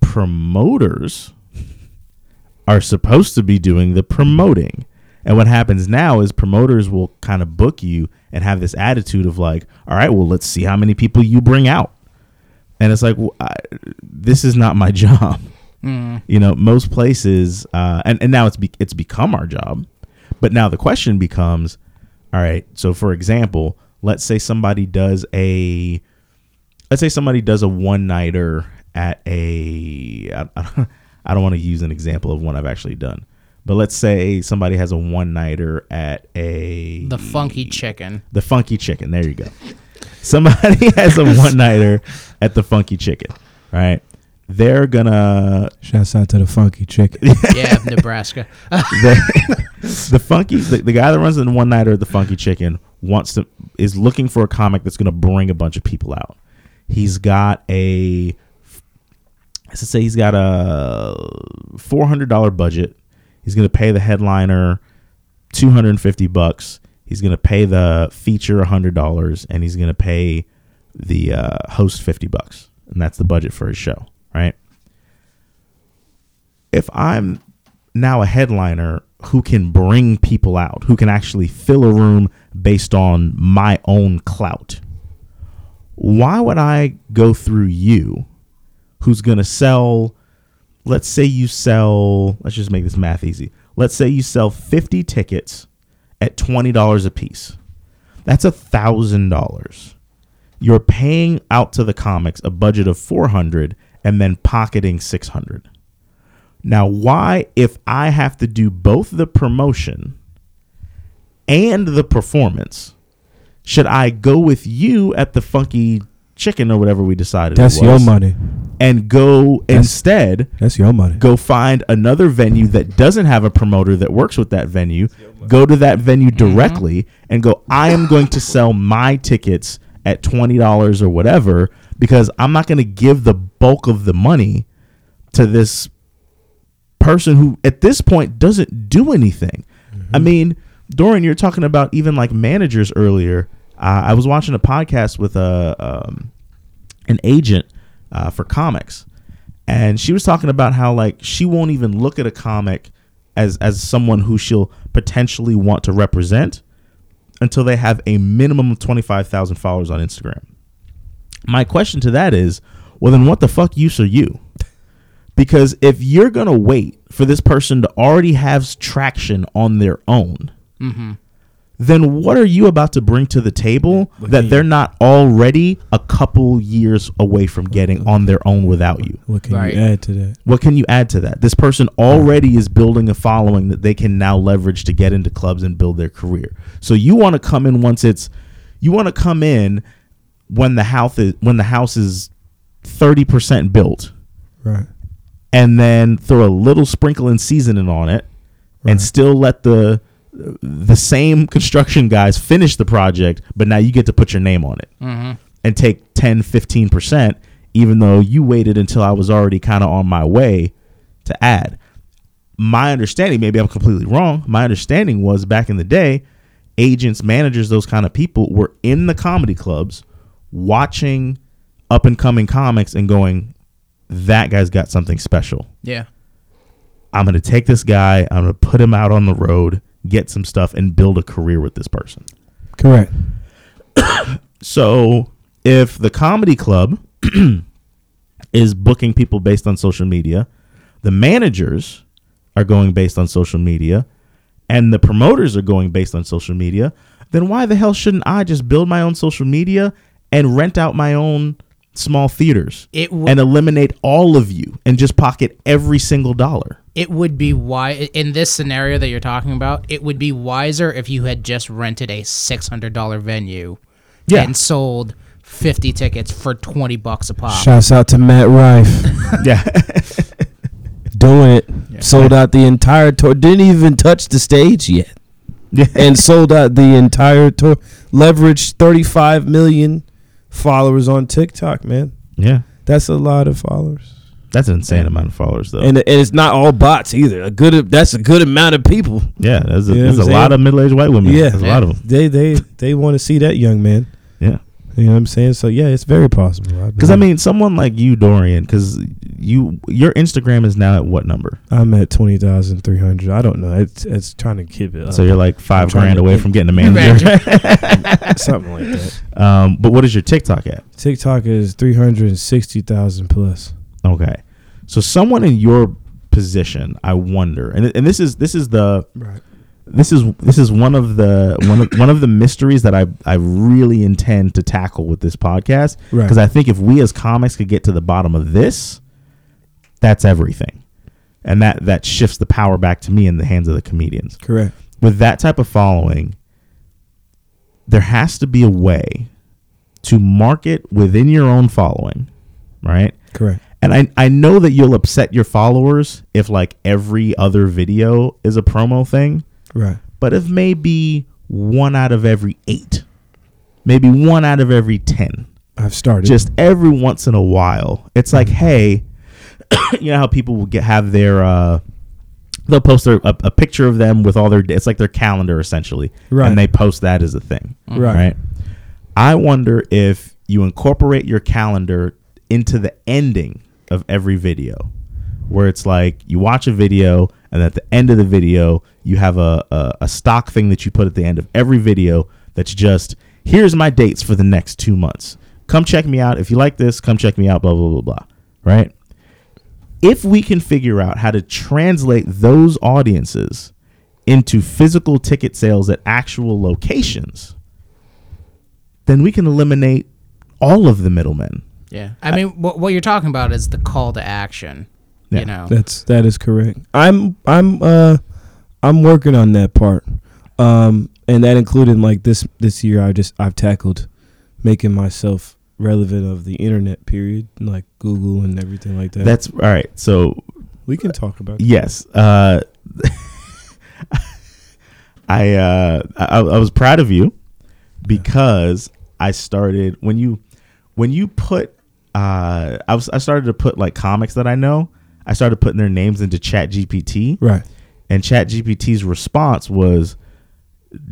Promoters are supposed to be doing the promoting. And what happens now is promoters will kind of book you and have this attitude of like, all right, well, let's see how many people you bring out. And it's like, well, I, this is not my job. You know, most places, uh, and and now it's be, it's become our job. But now the question becomes, all right. So for example, let's say somebody does a, let's say somebody does a one nighter at a. I, I, I don't want to use an example of one I've actually done, but let's say somebody has a one nighter at a The funky chicken. the Funky Chicken. There you go. Somebody has a one nighter at the Funky Chicken, right? They're gonna Shouts out to the funky chicken. Yeah, Nebraska. the, the funky the, the guy that runs the one nighter the Funky Chicken wants to is looking for a comic that's gonna bring a bunch of people out. He's got a let's say he's got a four hundred dollar budget. He's gonna pay the headliner two hundred and fifty bucks. He's going to pay the feature $100 and he's going to pay the uh, host 50 bucks. And that's the budget for his show, right? If I'm now a headliner who can bring people out, who can actually fill a room based on my own clout, why would I go through you who's going to sell, let's say you sell, let's just make this math easy. Let's say you sell 50 tickets at $20 a piece. That's a $1,000. You're paying out to the comics a budget of 400 and then pocketing 600. Now, why if I have to do both the promotion and the performance, should I go with you at the funky chicken or whatever we decided? That's it your money. And go instead That's your money. go find another venue that doesn't have a promoter that works with that venue. Go to that venue mm-hmm. directly and go, I am going to sell my tickets at $20 or whatever because I'm not going to give the bulk of the money to this person who at this point doesn't do anything. I mean, Dorian, you're talking about even like managers earlier. Uh, I was watching a podcast with a um, an agent uh, for comics, and she was talking about how like she won't even look at a comic as as someone who she'll potentially want to represent until they have a minimum of twenty five thousand followers on Instagram. My question to that is, well, then what the fuck use are you? Because if you're gonna wait for this person to already have traction on their own, mm-hmm. then what are you about to bring to the table that they're not already a couple years away from getting on their own without you? What can Right. you add to that? What can you add to that? This person already is building a following that they can now leverage to get into clubs and build their career. So you want to come in once it's you want to come in when the house is when the house is 30% built Right. And then throw a little sprinkle and seasoning on it and still let the the same construction guys finish the project but now you get to put your name on it mm-hmm. and take 10 15% even though you waited until I was already kind of on my way to add. My understanding maybe I'm completely wrong my understanding was back in the day agents managers those kind of people were in the comedy clubs watching up and coming comics and going that guy's got something special Yeah. I'm going to take this guy, I'm going to put him out on the road, get some stuff, and build a career with this person. Correct. So if the comedy club is booking people based on social media, the managers are going based on social media, and the promoters are going based on social media, then why the hell shouldn't I just build my own social media and rent out my own small theaters It w- and eliminate all of you and just pocket every single dollar? it would be why in this scenario that you're talking about, it would be wiser if you had just rented a six hundred dollar venue Yeah. and sold fifty tickets for twenty bucks a pop. Shouts out to Matt Rife. Yeah. Doing it. Sold out the entire tour. Didn't even touch the stage yet. yeah. and sold out the entire tour. Leveraged 35 million followers on TikTok, man. yeah. That's a lot of followers. That's an insane amount of followers, though. And, and it's not all bots either. A good that's a good amount of people. yeah, there's a, You know there's what a I'm lot of middle-aged white women. Yeah. there's a lot of them. They they they want to see that young man. Yeah, You know what I'm saying? So yeah, it's very possible. because I mean, someone like you, Dorian, because you your Instagram is now at what number? I'm at twenty thousand three hundred. I don't know. It's it's trying to keep it up. So you're like five grand away from getting a manager. something like that. um, but what is your TikTok at? TikTok is three hundred and sixty thousand plus. Okay, so someone in your position, I wonder, and and this is this is the Right. This is this is one of the one of one of the mysteries that I I really intend to tackle with this podcast Right. because I think if we as comics could get to the bottom of this, that's everything, and that that shifts the power back to me in the hands of the comedians. Correct. With that type of following, there has to be a way to market within your own following, right? Correct. And I, I know that you'll upset your followers if like every other video is a promo thing, Right. but if maybe one out of every eight, maybe one out of every 10, I've started. just every once in a while, it's like, hey, you know how people will get have their uh, they'll post their, a, a picture of them with all their it's like their calendar essentially, Right. And they post that as a thing, Right. right? I wonder if you incorporate your calendar into the ending of every video, where it's like you watch a video and at the end of the video you have a, a, a stock thing that you put at the end of every video that's just here's my dates for the next two months. Come check me out. If you like this, come check me out, blah, blah, blah, blah. Right? If we can figure out how to translate those audiences into physical ticket sales at actual locations, then we can eliminate all of the middlemen. Yeah. I mean, what, what you're talking about is the call to action. Yeah. You know. That's that is correct. I'm I'm uh I'm working on that part. Um and that included like this this year I just I've tackled making myself relevant of the internet period, like Google and everything like that. That's all right. So we can talk about that. Yes. Uh, I, uh, I I was proud of you because I started when you when you put uh, I was I started to put like comics that I know. I started putting their names into Chat GPT, Right. And Chat GPT's response was,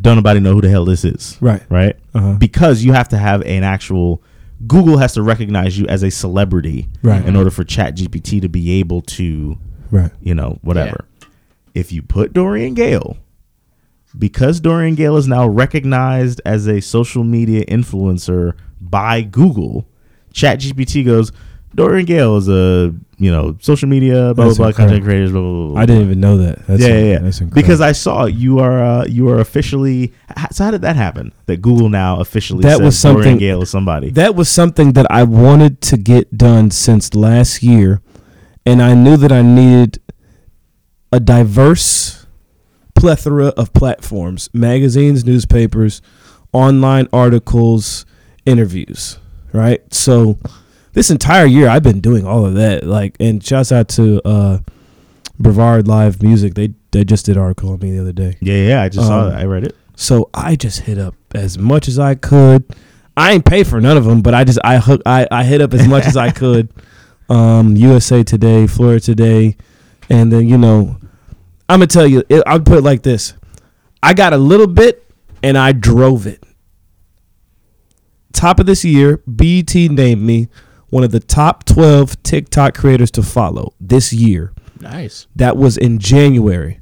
"Don't nobody know who the hell this is." Right. Right. Uh-huh. Because you have to have an actual. Google has to recognize you as a celebrity Right. in order for Chat GPT to be able to Right. you know, whatever. If you put Dorian Gayle, because Dorian Gayle is now recognized as a social media influencer by Google, ChatGPT goes, Dorian Gayle is a you know social media blah That's blah blah content creators blah blah blah. I didn't even know that. That's yeah, yeah, yeah. That's incredible. because I saw you are uh, you are officially. So how did that happen? That Google now officially That was something- Gayle is somebody. that was something that I wanted to get done since last year, and I knew that I needed a diverse plethora of platforms magazines, newspapers, online articles, interviews, right? So this entire year I've been doing all of that. Like and shouts out to uh Brevard Live Music. They they just did an article on me the other day. yeah, yeah. I just saw Um, that. I read it. So I just hit up as much as I could. I ain't pay for none of them, but I just I hook I, I hit up as much as I could. Um, USA Today, Florida Today, and then you know, I'm gonna tell you, it, I'll put it like this: I got a little bit, and I drove it. Top of this year, BET named me one of the top 12 TikTok creators to follow this year. Nice. That was in January.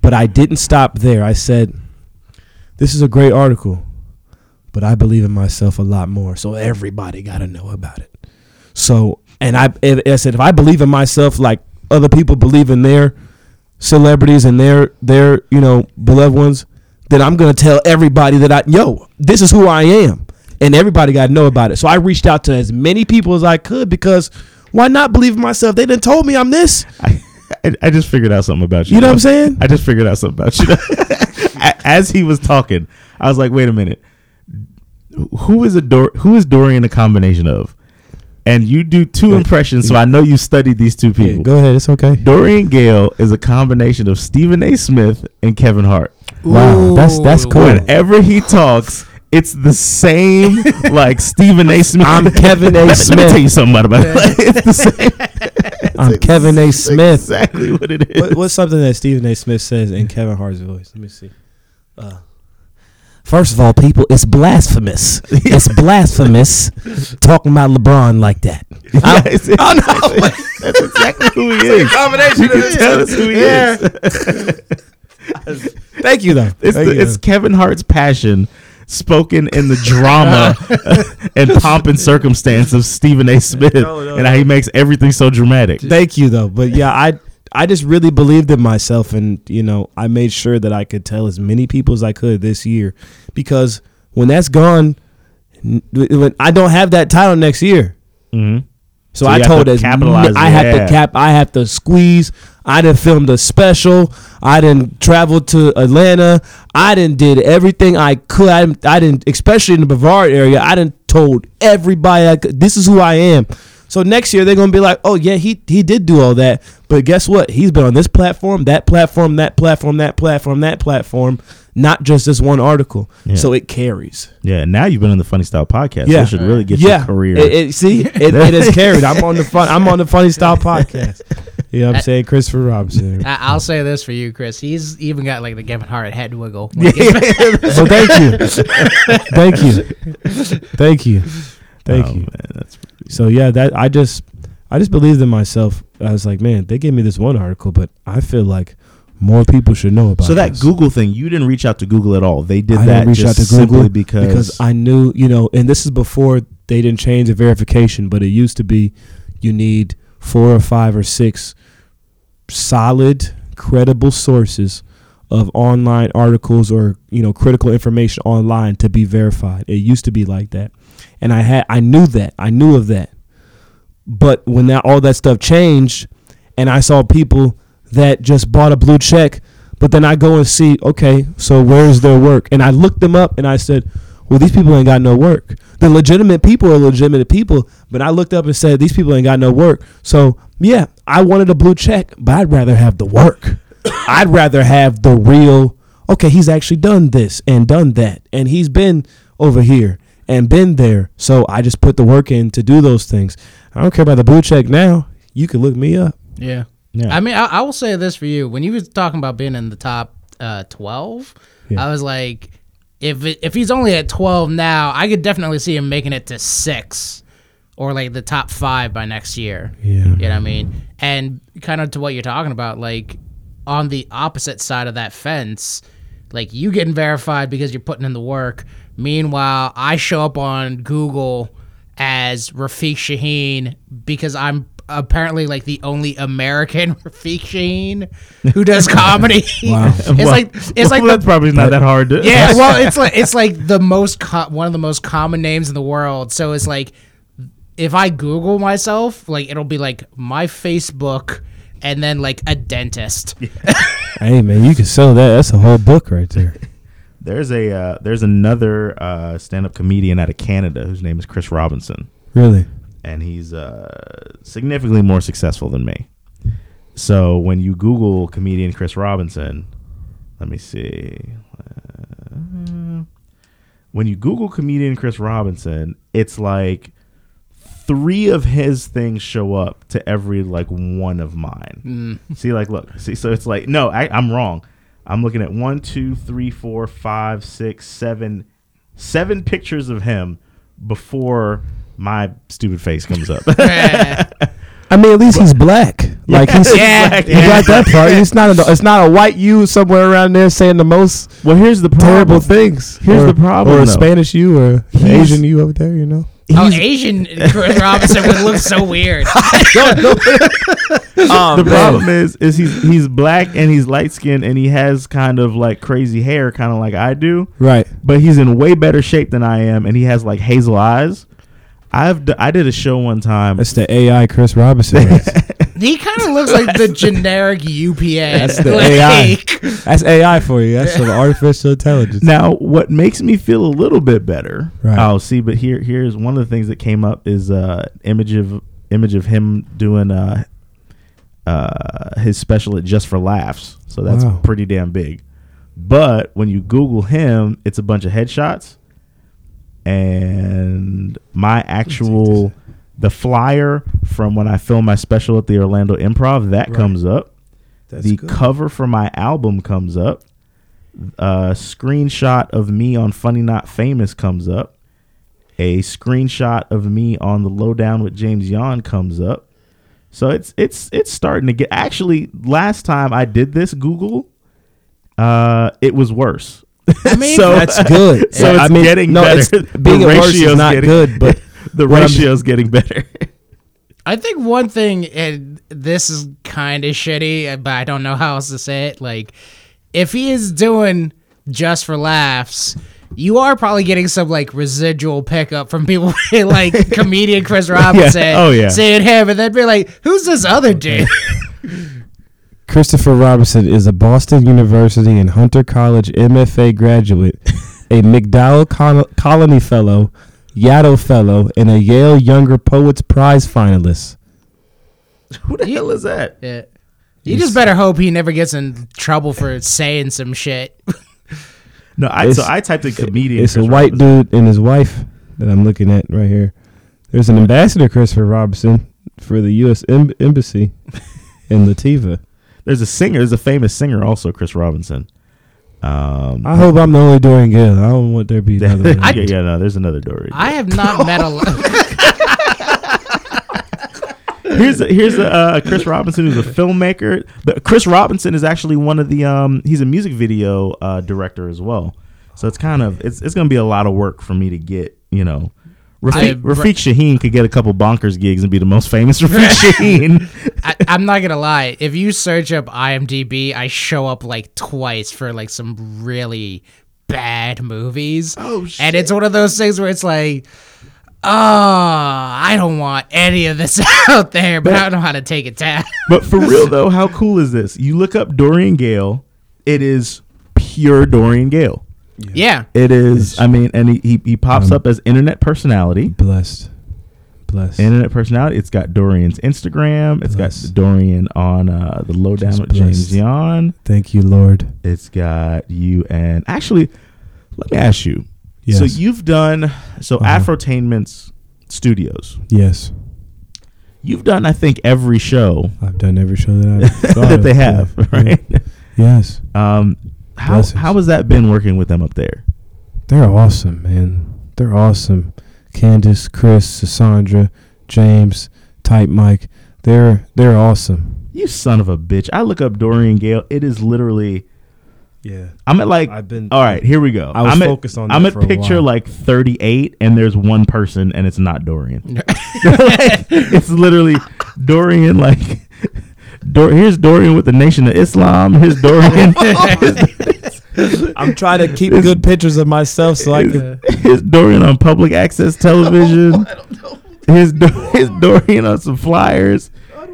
But I didn't stop there. I said, This is a great article, but I believe in myself a lot more. So everybody got to know about it. So, and I, I said, if I believe in myself like other people believe in their celebrities and their, their, you know, beloved ones, then I'm going to tell everybody that I, yo, this is who I am. And everybody got to know about it. So I reached out to as many people as I could because why not believe in myself? They done told me I'm this. I, I, I just figured out something about you. You know what I'm saying? I just figured out something about you. As he was talking, I was like, "Wait a minute, who is a Dor- Who is Dorian a combination of?" And you do two impressions, so I know you studied these two Yeah, people. go ahead. It's okay. Dorian Gayle is a combination of Stephen A. Smith and Kevin Hart. Wow, that's- that's cool. Whenever he talks, it's the same like Stephen A. Smith. I'm Kevin A. Let me- Let me Smith. tell you something about it. it's the same. I'm Kevin A. Smith. Exactly what it is. What, what's something that Stephen A. Smith says in Kevin Hart's voice? Let me see. Uh, first of all, people, it's blasphemous. It's blasphemous talking about LeBron like that. Yeah, it's- oh no! That's exactly who he is. combination You can tell us who he is. Thank you, though. It's, Thank the, you, it's. Kevin Hart's passion spoken in the drama and pomp and circumstance of Stephen A. Smith No, no, and how he makes everything so dramatic. Thank you, though. But yeah, I I just really believed in myself, and you know, I made sure that I could tell as many people as I could this year, because when that's gone, when I don't have that title next year. Mhm. So, So I told to as capitalize I yeah. to cap. I have to squeeze. I didn't film the special. I didn't travel to Atlanta. I didn't did everything I could. I didn't, I didn't especially in the Brevard area. I didn't told everybody I could, this is who I am. So next year they're gonna be like, oh yeah, he he did do all that, but guess what? He's been on this platform, that platform, that platform, that platform, that platform, not just this one article. Yeah. So it carries. Yeah, and now you've been in the Funny Style podcast. Yeah. Yeah, should really get yeah, your career. It, it- see, it, it is carried. I'm on the fun. I'm on the Funny Style podcast. You know what I'm saying? Christopher Robinson. I- I'll say this for you, Chris. He's even got like the Kevin Hart head wiggle. so thank you. thank you. Thank you. Thank Oh, you. Man, that's So yeah, that I just I just believed in myself. I was like, man, they gave me this one article, but I feel like more people should know about it. so that this. Google thing. You didn't reach out to Google at all. They did I that just out to Google simply because, because I knew, you know, and this is before they didn't change the verification, but it used to be you need four or five or six solid, credible sources of online articles or, you know, critical information online to be verified. It used to be like that. And I had I knew that. I knew of that. But when that all that stuff changed and I saw people that just bought a blue check, but then I go and see, okay, so where's their work? And I looked them up and I said, well, these people ain't got no work. The legitimate people are legitimate people, but I looked up and said, these people ain't got no work. So, yeah, I wanted a blue check, but I'd rather have the work. I'd rather have the real, okay, he's actually done this and done that, and he's been over here and been there. So I just put the work in to do those things. I don't care about the blue check now. You can look me up. Yeah. Yeah. I mean, I, I will say this for you. When you was talking about being in the top uh, 12, Yeah. I was like, if it, if he's only at 12 now, I could definitely see him making it to six or like the top five by next year. Yeah. You know what I mean? And kind of to what you're talking about, like on the opposite side of that fence, like you getting verified because you're putting in the work. Meanwhile, I show up on Google as Rafiq Shaheen because I'm apparently like the only American Rafiq Shaheen who does comedy. Wow. it's Well- like it's well, like the that's probably not that hard. To, yeah, well, it's like it's like the most co- one of the most common names in the world. So it's like if I Google myself, like it'll be like my Facebook and then like a dentist. Hey man, you can sell that. That's a whole book right there. There's a uh, there's another uh, stand-up comedian out of Canada whose name is Chris Robinson, Really? and he's uh, significantly more successful than me. So when you Google comedian Chris Robinson, let me see. Uh, when you Google comedian Chris Robinson, it's like three of his things show up to every like one of mine. See, like, look, see, so it's like, no, I, I'm wrong. I'm looking at one, two, three, four, five, six, seven, seven pictures of him before my stupid face comes up. I mean, at least he's black. Like he's Yeah, you got that part. It's not a it's not a white you somewhere around there saying the most well, here's the terrible problem. things. Here's Or- the problem, Or a though. Spanish you or He's- Asian you over there. You know. Oh, He's- Asian Chris Robinson would look so weird. Oh, the problem is, is he's he's black and he's light skinned and he has kind of like crazy hair, kind of like I do. Right. but he's in way better shape than I am, and he has like hazel eyes. I've d- I did a show one time. That's the AI Chris Robinson. he kind of looks like the generic UPA. That's the Like, AI. That's AI for you. That's some artificial intelligence. Now, what makes me feel a little bit better? Right. Oh, see, but here here's one of the things that came up is uh image of image of him doing uh uh his special at Just for Laughs. So that's Wow. pretty damn big. But when you Google him, it's a bunch of headshots, and my actual the flyer from when I filmed my special at the Orlando Improv that Right. comes up. That's the good. cover for my album comes up. A screenshot of me on Funny Not Famous comes up. A screenshot of me on the Lowdown with James Yon comes up. So it's it's it's starting to get. Actually, last time I did this Google, uh, it was worse. I mean, So- That's good. So Yeah, it's I mean, getting no, better. it's- The being worse ratio's is not getting- good, but the what I'm- ratio's getting better. I think one thing, and this is kind of shitty, but I don't know how else to say it. Like, if he is doing just for laughs, you are probably getting some like residual pickup from people like comedian Chris Robinson. Oh, yeah. saying him, and then be like, "Who's this other dude?" Christopher Robinson is a Boston University and Hunter College MFA graduate, a MacDowell Col- Colony Fellow, Yaddo Fellow, and a Yale Younger Poets Prize finalist. Who the hell is that? yeah. You just better hope he never gets in trouble for saying some shit. No, I It's- so I typed in comedian. It's a white Robinson. dude and his wife that I'm looking at right here. There's an ambassador, Christopher Robinson, for the U.S. Em- Embassy. in Latifah. There's a singer. There's a famous singer also, Chris Robinson. Um, I hope I'm the only Dorian Gayle. I don't want there to be another. yeah, one. yeah, no, there's another Dory. I have not met a. here's a, here's a, uh, Chris Robinson who's a filmmaker. But Chris Robinson is actually one of the um he's a music video uh, director as well. So it's kind of it's it's gonna be a lot of work for me to get you know. Rafiq, Rafiq Shaheen could get a couple bonkers gigs and be the most famous Rafiq Shaheen. I, I'm not gonna lie. If you search up IMDb, I show up like twice for like some really bad movies. Oh, And it's one of those things where it's like, oh, I don't want any of this out there, but I don't know how to take it down. But for real though, how cool is this? You look up Dorian Gayle, it is pure Dorian Gayle. Yeah. It is. I mean, and he he, he pops Um, up as internet personality. blessed, blessed. internet personality. It's got Dorian's Instagram. It's Bless. got Dorian on uh, the lowdown Just with James. Yon. Thank you, Lord. It's got you and actually, let me ask you. Yes. So you've done so Uh-huh. Afrotainment's studios. yes, You've done I think every show I've done every show that I've thought that of. they have, Yeah. right? Yes, Um, how Blessings. how has that been working with them up there? they're awesome, man. They're awesome. Candace, Chris, Cassandra, James, Type Mike. They're they're awesome. You son of a bitch! I look up Dorian Gayle. It is literally. Yeah, I'm at like. I've been. all right, here we go. I was I'm at, focused on I'm at picture like 38, and there's one person, and it's not Dorian. Like, it's literally Dorian. Like, Dor- here's Dorian with the Nation of Islam. Here's Dorian. I'm trying to keep good pictures of myself so I can. here's Dorian on public access television. Here's, Do- here's Dorian on some flyers.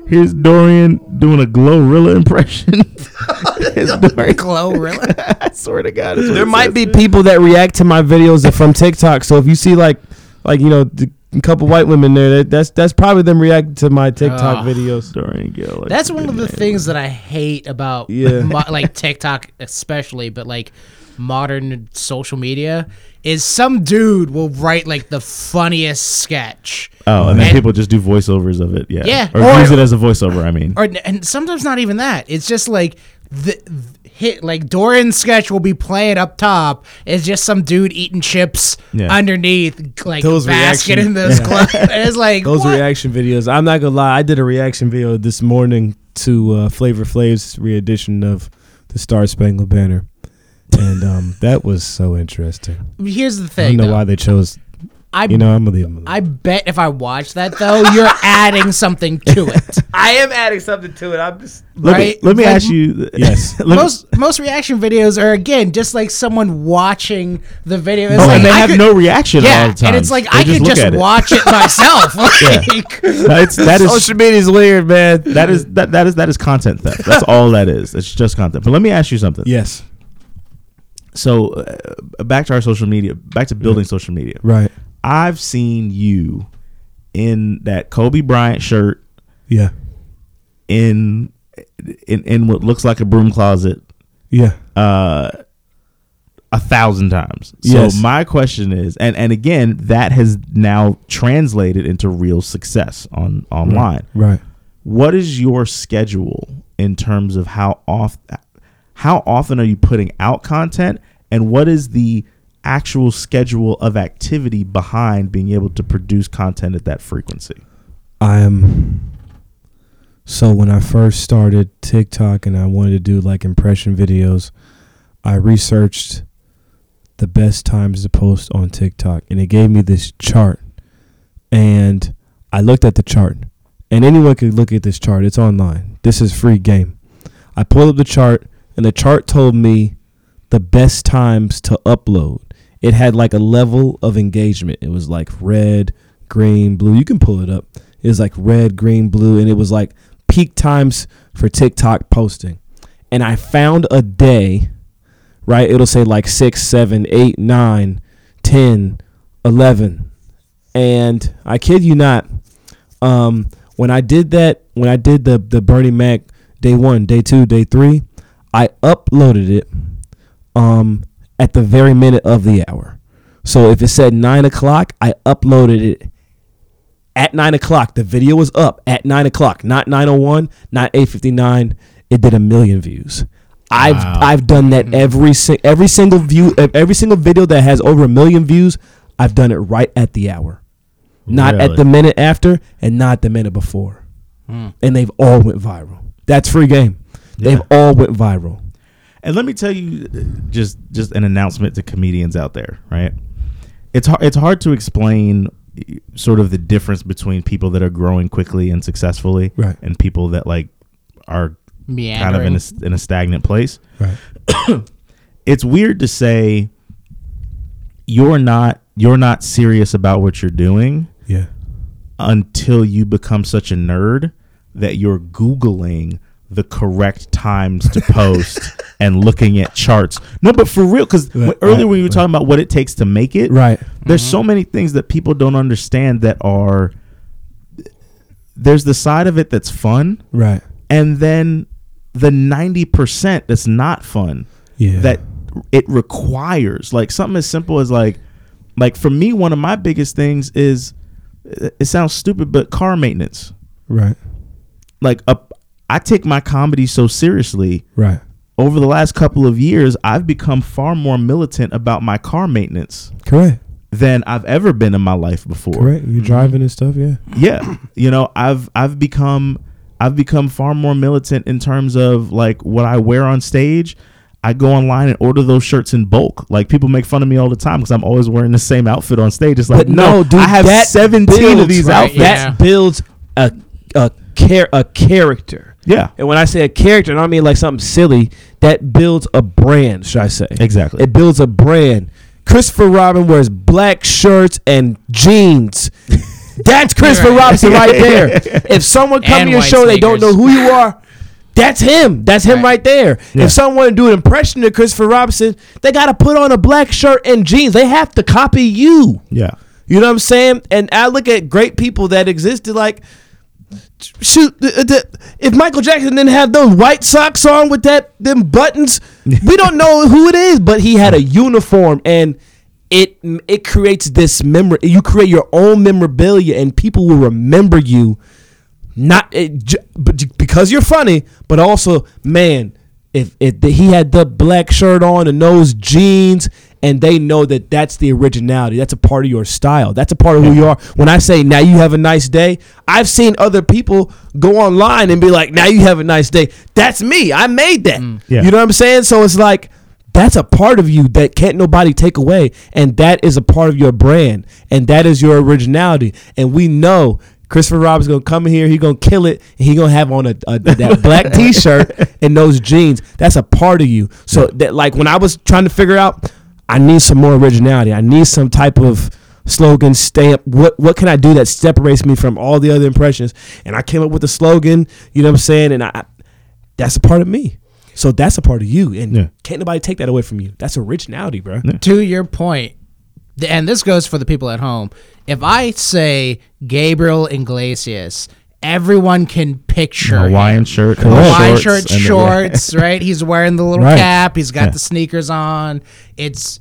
Here's Dorian doing a Glorilla impression. Here's Dorian. Glow, really? I swear to God, There might says. be people that react to my videos that from TikTok. So if you see like, like you know, the, a couple white women there, that, that's that's probably them reacting to my TikTok Ugh. videos. Dorian Gill. like, That's one of the name. things that I hate about Yeah. mo- like TikTok especially, but like modern social media is some dude will write like the funniest sketch. Oh, and then And- people just do voiceovers of it. Yeah. Yeah. Or, Or- use it as a voiceover. I mean. Or and sometimes not even that. It's just like the hit like Dorian's sketch will be playing up top. It's just some dude eating chips Yeah. underneath like Those basket reaction- in those clothes. And it's like Those what? reaction videos. I'm not gonna lie. I did a reaction video this morning to uh, Flavor Flav's re-edition of the Star Spangled Banner, and um, that was so interesting. Here's the thing. I don't know though. why they chose. I You know, I'm gonna leave them. I bet if I watch that though, you're adding something to it. I am adding something to it. I'm just. Let right? me let me Like, ask you. Yes. most most reaction videos are again just like someone watching the video. It's oh, like, and they I have could- no reaction all yeah, the time. and it's like They I could look just at it. watch it myself. like, No, it's that is Social media's weird, man. that is that that is that is content theft. That's all that is. It's just content. But let me ask you something. Yes. So uh, back to our social media. Back to building social media. Right. I've seen you in that Kobe Bryant shirt Yeah. in in in what looks like a broom closet Yeah. uh a thousand times. Yes. So my question is, and and again, that has now translated into real success on online. Right. What is your schedule in terms of how off how often are you putting out content, and what is the actual schedule of activity behind being able to produce content at that frequency? I am. So when I first started TikTok and I wanted to do like impression videos, I researched the best times to post on TikTok and it gave me this chart. And I looked at the chart. And anyone could look at this chart. It's online. This is free game. I pulled up the chart and the chart told me the best times to upload. It had like a level of engagement. It was like red, green, blue. You can pull it up. It was like red, green, blue, and it was like peak times for TikTok posting. And I found a day, right? It'll say like six, seven, eight, nine, ten, eleven. And I kid you not, um, when I did that, when I did the the Bernie Mac day one, day two, day three, I uploaded it um at the very minute of the hour. So if it said nine o'clock, I uploaded it at nine o'clock. The video was up at nine o'clock, not nine o one, not eight fifty nine. It did a million views. I've Wow. I've done that every si- every single view every single video that has over a million views. I've done it right at the hour, not Really? at the minute after, and not the minute before. Hmm. And they've all went viral. That's free game. They've all went viral. And let me tell you, just just an announcement to comedians out there, right? It's hard. It's hard to explain sort of the difference between people that are growing quickly and successfully, Right. and people that like are Meandering. kind of in a, s- in a stagnant place. Right. It's weird to say you're not you're not serious about what you're doing Yeah. until you become such a nerd that you're googling the correct times to post and looking at charts. No, but for real, because Right, earlier right, when you were right. talking about what it takes to make it, Right. there's mm-hmm. so many things that people don't understand that are. There's the side of it that's fun, Right. and then the ninety percent that's not fun Yeah. that it requires like something as simple as like like for me one of my biggest things is it sounds stupid but car maintenance Right. like a, i take my comedy so seriously Right. over the last couple of years i've become far more militant about my car maintenance Correct. than i've ever been in my life before Correct. You mm-hmm. driving and stuff. Yeah. yeah you know i've i've become i've become far more militant in terms of like what i wear on stage i go online and order those shirts in bulk like people make fun of me all the time because i'm always wearing the same outfit on stage it's like But no, no, dude, i have 17 builds, of these right, outfits yeah. That builds a a char- a character. Yeah And when I say a character, I don't mean like something silly. That builds a brand, should I say? exactly It builds a brand. Christopher Robin wears black shirts and jeans. That's Christopher Right. Robinson right there. If someone come And to your white show, they don't know who you are. That's him. That's him Right. right there. Yeah. If someone to do an impression of Christopher Robinson, they got to put on a black shirt and jeans. They have to copy you. yeah You know what I'm saying? And I look at great people that existed like shoot the, the, if Michael Jackson didn't have those white socks on with that them buttons, we don't know who it is, but he had a uniform and it it creates this memory. You create your own memorabilia and people will remember you not it, j- because you're funny, but also man, if if he had the black shirt on and those jeans, and they know that that's the originality, that's a part of your style, that's a part of who you are. When I say now you have a nice day, I've seen other people go online and be like, now you have a nice day. That's me. I made that. Mm. Yeah. You know what I'm saying? So it's like. That's a part of you that can't nobody take away, and that is a part of your brand, and that is your originality. And we know Christopher Robin's gonna come in here. He gonna kill it. And he gonna have on a, a that black T-shirt and those jeans. That's a part of you. So that like when I was trying to figure out, I need some more originality. I need some type of slogan stamp. What what can I do that separates me from all the other impressions? And I came up with a slogan. You know what I'm saying? And I that's a part of me. So that's a part of you, and Yeah. can't nobody take that away from you. That's originality, bro. to your and this goes for the people at home. If I say Gabriel Iglesias, everyone can picture Hawaian him. shirt Hawaiian shorts shirt, shorts, right? He's wearing the little Right. cap. He's got Yeah. the sneakers on. It's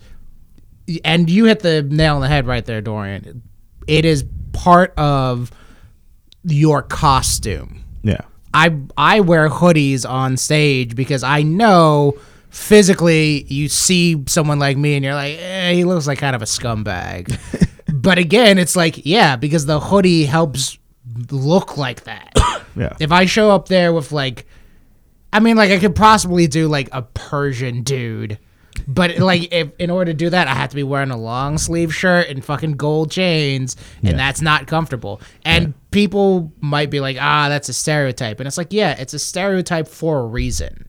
and you hit the nail on the head right there, Dorian. It is part of your costume. yeah I I wear hoodies on stage because I know physically you see someone like me and you're like, eh, he looks like kind of a scumbag. but again, it's like, yeah, because the hoodie helps look like that. yeah if I show up there with like, I mean, like I could possibly do like a Persian dude. But like, if in order to do that, I have to be wearing a long sleeve shirt and fucking gold chains, and Yeah. that's not comfortable. And people might be like, "Ah, that's a stereotype," and it's like, yeah, it's a stereotype for a reason.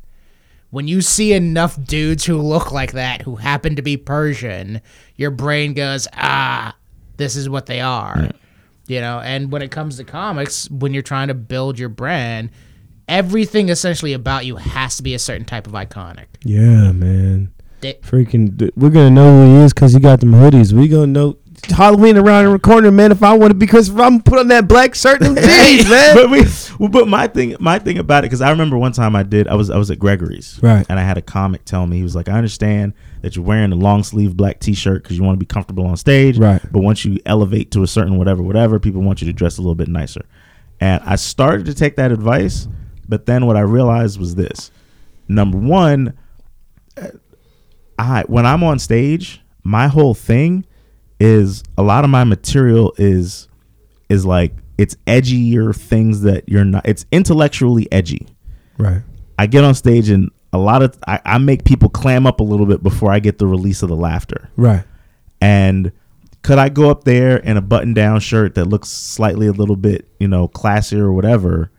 When you see enough dudes who look like that, who happen to be Persian, your brain goes, "Ah, this is what they are." You know, and when it comes to comics, when you're trying to build your brand, everything essentially about you has to be a certain type of iconic. Yeah, man. They- Freaking, we're gonna know who he is because he got them hoodies. We gonna know Halloween around in the corner, man. If I want to be Christopher, I'm put on that black shirt and jeans, man. but we, but my thing, my thing about it, because I remember one time I did, I was, I was at Gregory's, Right. and I had a comic tell me he was like, I understand that you're wearing a long sleeve black T-shirt because you want to be comfortable on stage, Right. But once you elevate to a certain whatever, whatever, people want you to dress a little bit nicer. And I started to take that advice, but then what I realized was this: number one, I when I'm on stage, my whole thing is a lot of my material is is like it's edgier things that you're not it's intellectually edgy. Right. I get on stage and a lot of I, I make people clam up a little bit before I get the release of the laughter. Right. And could I go up there in a button down shirt that looks slightly a little bit, you know, classier or whatever?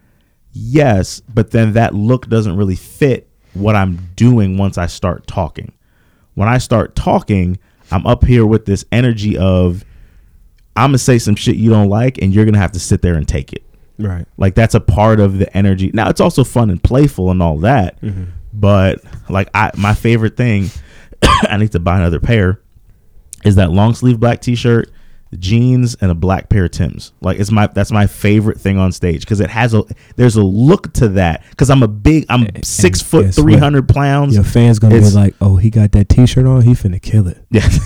Yes, but then that look doesn't really fit what I'm doing once I start talking. When I start talking, I'm up here with this energy of I'm going to say some shit you don't like and you're going to have to sit there and take it. Right. Like that's a part of the energy. Now it's also fun and playful and all that. Mm-hmm. But like I my favorite thing, I need to buy another pair, is that long sleeve black t shirt, jeans, and a black pair of Tims. Like it's my that's my favorite thing on stage because it has a there's a look to that. Because I'm a big I'm six foot three hundred pounds. Your fans gonna It's- be like, "Oh, he got that T-shirt on. He finna kill it." Yeah.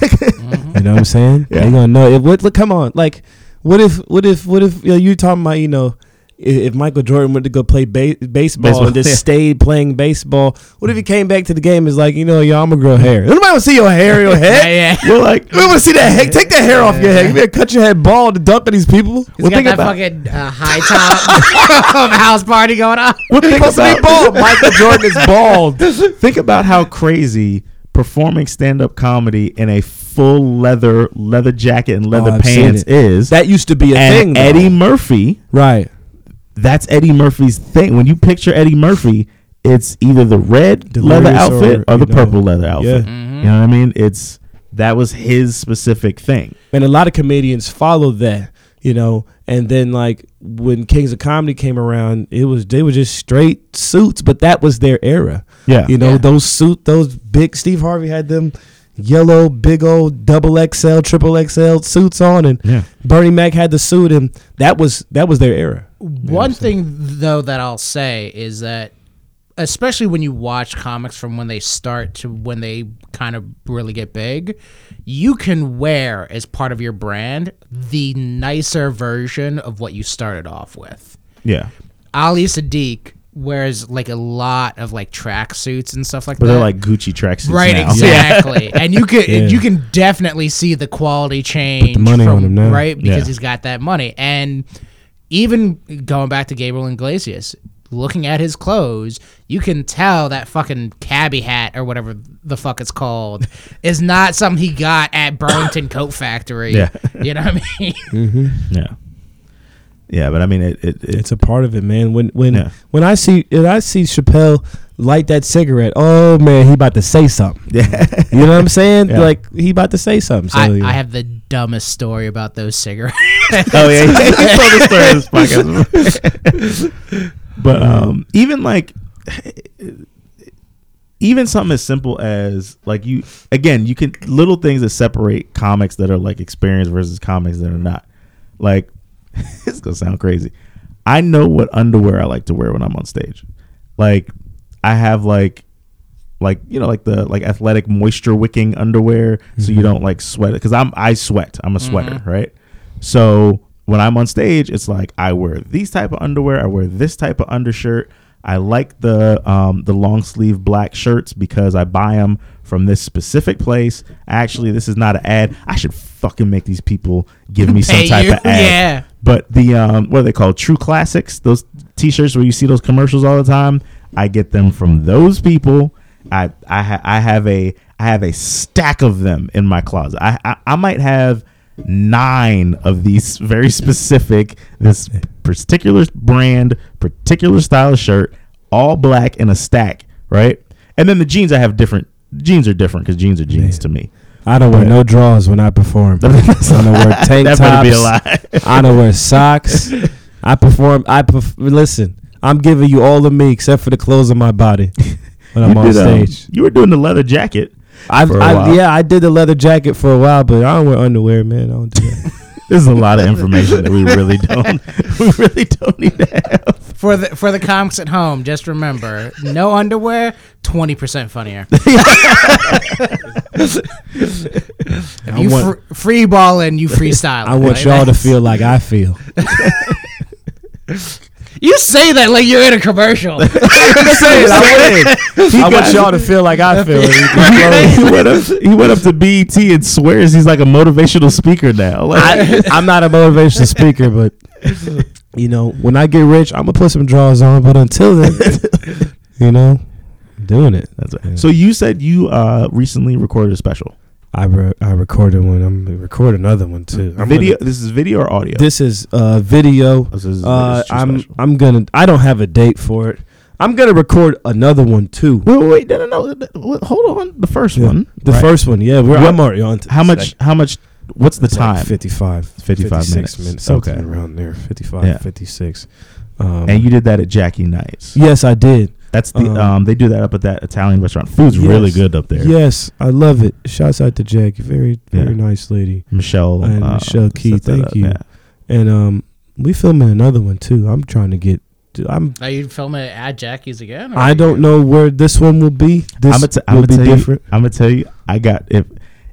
You know what I'm saying? Yeah. They gonna know. If, what, look, come on. Like, what if, what if, what if you, know, you talking about, you know, if, Michael Jordan went to go play ba- baseball, Baseball, and just yeah. stayed playing baseball, what if he came back to the game and is like, you know, yo, I'm gonna grow hair. Nobody want to see your hair, your Yeah, head. yeah. Well, like We want to see that hair. Take that hair off your head. You better cut your head bald to dunk on these people. He's Well, got think that about- fucking uh, high top house party going on. well, think Supposed to be about bald. Michael Jordan is bald. think about how crazy performing stand up comedy in a full leather leather jacket and leather Oh, pants is. That used to be a and thing. though. Eddie Murphy, right? That's Eddie Murphy's thing. When you picture Eddie Murphy, it's either the red Delirious leather outfit or, or, the you know, purple leather outfit. yeah. You know what I mean? It's that was his specific thing. and a lot of comedians followed that, you know. And then like when Kings of Comedy came around, it was they were just straight suits, but that was their era. Yeah. You know, Yeah. those suit those big Steve Harvey had them yellow big old double XL, triple XL suits on and Yeah. Bernie Mac had the suit and that was that was their era. One thing though that I'll say is that especially when you watch comics from when they start to when they kind of really get big, you can wear as part of your brand the nicer version of what you started off with. Yeah. Ali Siddiq wears like a lot of like track suits and stuff like that. But that. they're like Gucci tracksuits Right, now. exactly, and you can Yeah. you can definitely see the quality change. money from, on him now. right? Because Yeah. he's got that money, and even going back to Gabriel Iglesias, looking at his clothes, you can tell that fucking cabbie hat or whatever the fuck it's called is not something he got at Burlington Coat Factory. Yeah. you know what I mean? Mm-hmm. Yeah. Yeah, but I mean it, it, it It's a part of it, man. When when Yeah. when I see when I see Chappelle light that cigarette, oh man, he about to say something. yeah. You know what I'm saying? Yeah. Like he about to say something. So, I, yeah. I have the dumbest story about those cigarettes. oh yeah, you told the story of this but um, even like, even something as simple as like you again, you can little things that separate comics that are like experienced versus comics that are not. Like, it's gonna sound crazy. I know what underwear I like to wear when I'm on stage. Like, I have like like you know like the like athletic moisture wicking underwear so you don't like sweat because i'm i sweat. I'm a sweater right? So when i'm on stage it's like i wear these type of underwear i wear this type of undershirt. I like the um the long sleeve black shirts because i buy them from this specific place. Actually this is not an ad. I should fucking make these people give me some type you, of ad. Yeah. But the um, what are they called? True Classics. Those T-shirts where you see those commercials all the time. I get them from those people. I I, ha- I have a I have a stack of them in my closet. I, I I might have nine of these very specific this particular brand, particular style of shirt, all black in a stack, right? And then the jeans I have different. Jeans are different because jeans are jeans Man. to me. I don't wear But- no drawers when I perform. I don't wear tank that tops. be a lie. I don't wear socks. I perform. I perf- listen. I'm giving you all of me except for the clothes on my body when I'm on did, um, stage. you were doing the leather jacket. I've, For a I, while. yeah, I did the leather jacket for a while, but I don't wear underwear, man. I don't do that. This is a lot of information that we really don't we really don't need to have. For the for the comics at home, just remember, no underwear, twenty percent funnier. if I you want- fr- free balling, you freestyle. I want y'all to feel like I feel. You say that like you're in a commercial. I want y'all to feel like I feel. he, went up, he went up to BET and swears he's like a motivational speaker now. Like, I, I'm not a motivational speaker, but you know, when I get rich, I'm gonna put some draws on. But until then, you know, I'm doing it. That's right. So you said you uh, recently recorded a special I re- I recorded one. I'm gonna record another one too. I'm video. gonna- this is video or audio. this is uh, video. This is- Uh, I'm special. I'm gonna. I don't have a date for it. I'm gonna record another one too. Wait, wait, no, no, no. Hold on. The first Yeah. one. The right? first one, yeah. We're, What- I'm already on. How much? second. How much? What's the It's like time? 55, 55 56 minutes. something Okay. around there. 55, Yeah. 56. Um, and you did that at Jackie Knight's. yes, I did. That's the um, Um, They do that up at that Italian restaurant. Food's Yes. really good up there. Yes, I love it. Shouts out to Jackie. Very, very Yeah. nice lady. Michelle. And uh, Michelle Key, thank up, you. yeah. And um, we filming another one too. I'm trying to get. I'm. Are you filming it at Jackie's again? I don't you- know where this one will be. This I'm gonna, t- will I'm be tell different. you. I'm gonna tell you. I got if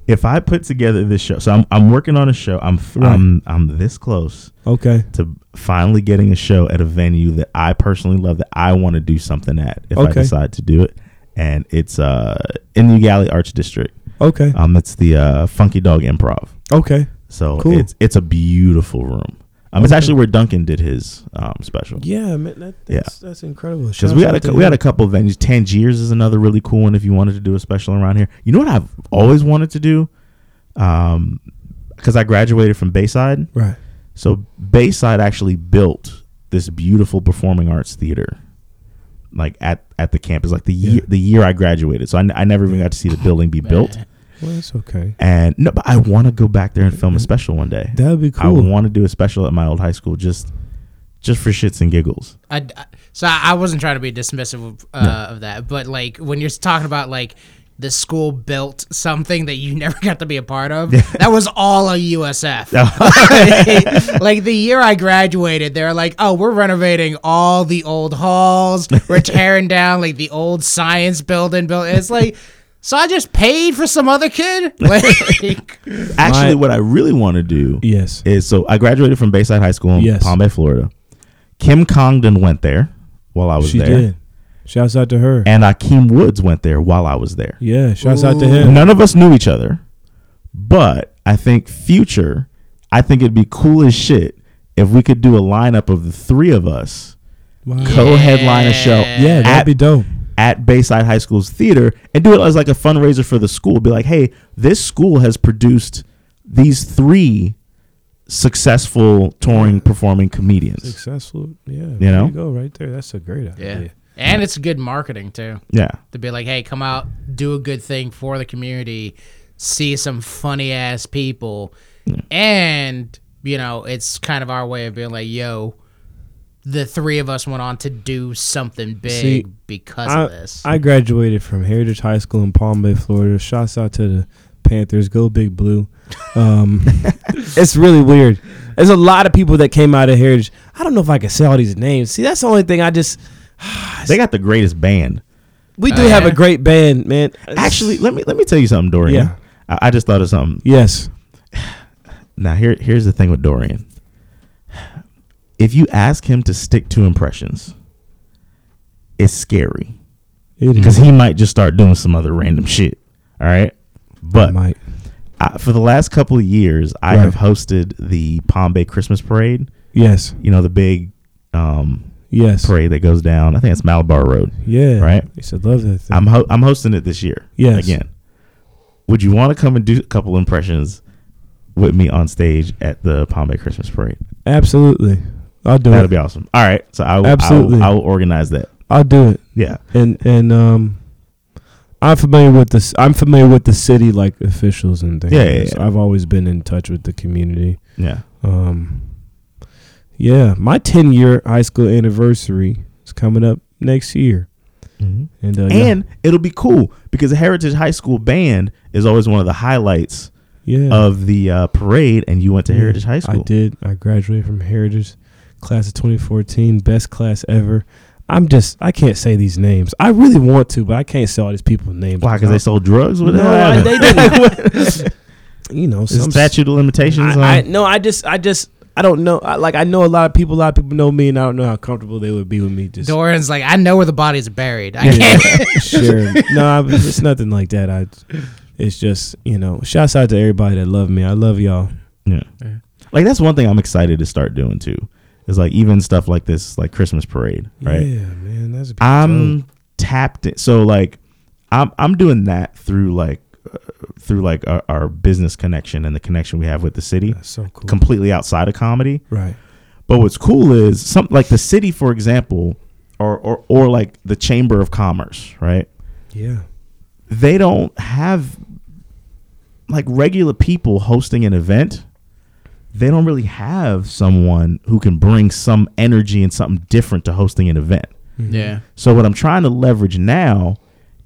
if I put together this show. So I'm I'm working on a show. I'm Right. I'm I'm this close Okay. to finally getting a show at a venue that I personally love that I want to do something at if I decide to do it. And it's uh in the Eau Gallie Arts District. Okay. Um, it's the uh, Funky Dog Improv. Okay. So Cool. it's it's a beautiful room. Um, it's actually where Duncan did his um special. Yeah, man. That, Yeah. that's, that's incredible. Because we had a to we had a couple of venues. Tangiers is another really cool one if you wanted to do a special around here. You know what I've always wanted to do, um, because I graduated from Bayside. right. So Bayside actually built this beautiful performing arts theater, like at at the campus. Like the year Yeah. the year I graduated, so I, n- I never even got to see the building be built. Well, that's okay. And no, but I want to go back there and film a special one day. That would be cool. I cool. want to do a special at my old high school just just for shits and giggles. I, I- so I I wasn't trying to be dismissive of, uh, of that, but like when you're talking about like the school built something that you never got to be a part of, that was all a USF. like the year I graduated, they're like, "Oh, we're renovating all the old halls. We're tearing down like the old science building. Build. It's like." So I just paid for some other kid. Like, Actually, My- what I really want to do Yes. is so I graduated from Bayside High School in Yes. Palm Bay, Florida. Kim Congdon went there while I was she there, did. Shouts out to her. and Akeem Woods went there while I was there. yeah. Shouts out to Ooh. him. None of us knew each other, but I think future, I think it'd be cool as shit if we could do a lineup of the three of us Wow. co-headline a show Yeah, that'd at, be dope. At Bayside High School's theater and do it as like a fundraiser for the school. Be like, hey, this school has produced these three successful touring performing comedians. Successful. Yeah. You there know? you go right there. That's a great yeah. idea. And it's good marketing too. Yeah. to be like, hey, come out, do a good thing for the community, see some funny ass people, and you know, it's kind of our way of being like, yo, the three of us went on to do something big See, because I, of this. I graduated from Heritage High School in Palm Bay, Florida. Shouts out to the Panthers. Go Big Blue. Um, it's really weird. There's a lot of people that came out of Heritage. I don't know if I can say all these names. See, that's the only thing I just. They got the greatest band. We do Uh, have yeah. a great band, man. Actually, let me let me tell you something, Dorian. Yeah. I, I just thought of something. yes. Now here here's the thing with Dorian. If you ask him to stick to impressions, it's scary because is. he might just start doing some other random shit. All right, but. I, for the last couple of years, I Right. have hosted the Palm Bay Christmas Parade. Yes. You know the big um, Yes. parade that goes down. I think it's Malabar Road. Yeah. Right. He said, "Love that thing." I'm ho- I'm hosting it this year. Yes. Again, would you want to come and do a couple impressions with me on stage at the Palm Bay Christmas Parade? Absolutely. I'll do That'd it. be awesome. All right, so I will, Absolutely. I will, I will organize that. I'll do it. Yeah, and and um I'm familiar with this I'm familiar with the city like officials and things. Yeah, yeah, So. I've always been in touch with the community. yeah. Um yeah, my 10 year high school anniversary is coming up next year. And uh, yeah. And it'll be cool because the Heritage High School band is always one of the highlights Yeah. of the uh, parade, and you went to Yeah, Heritage High School. I did. I graduated from Heritage, class of 2014, best class ever. I'm just, I can't say these names. I really want to, but I can't say all these people's names. Why? Because they sold drugs? What No, hell I- they didn't. you know, some statute of limitations? I, I, no, I just, I just, I don't know. I, like, I know a lot of people. A lot of people know me, and I don't know how comfortable they would be with me. Just Dorian's like, I know where the bodies are buried. I Yeah, can't. sure. No, I, it's nothing like that. I, it's just, you know, shouts out to everybody that love me. I love y'all. Yeah. Yeah. Like that's one thing I'm excited to start doing too. Is like even stuff like this, like Christmas parade, right? Yeah, man, that's I'm tapped in. So like I'm I'm doing that through like uh, through like our, our business connection and the connection we have with the city, That's so cool. completely outside of comedy. right. But what's cool is some like the city, for example, or or or like the Chamber of Commerce, right? Yeah. they don't have like regular people hosting an event they don't really have someone who can bring some energy and something different to hosting an event mm-hmm. yeah. so what i'm trying to leverage now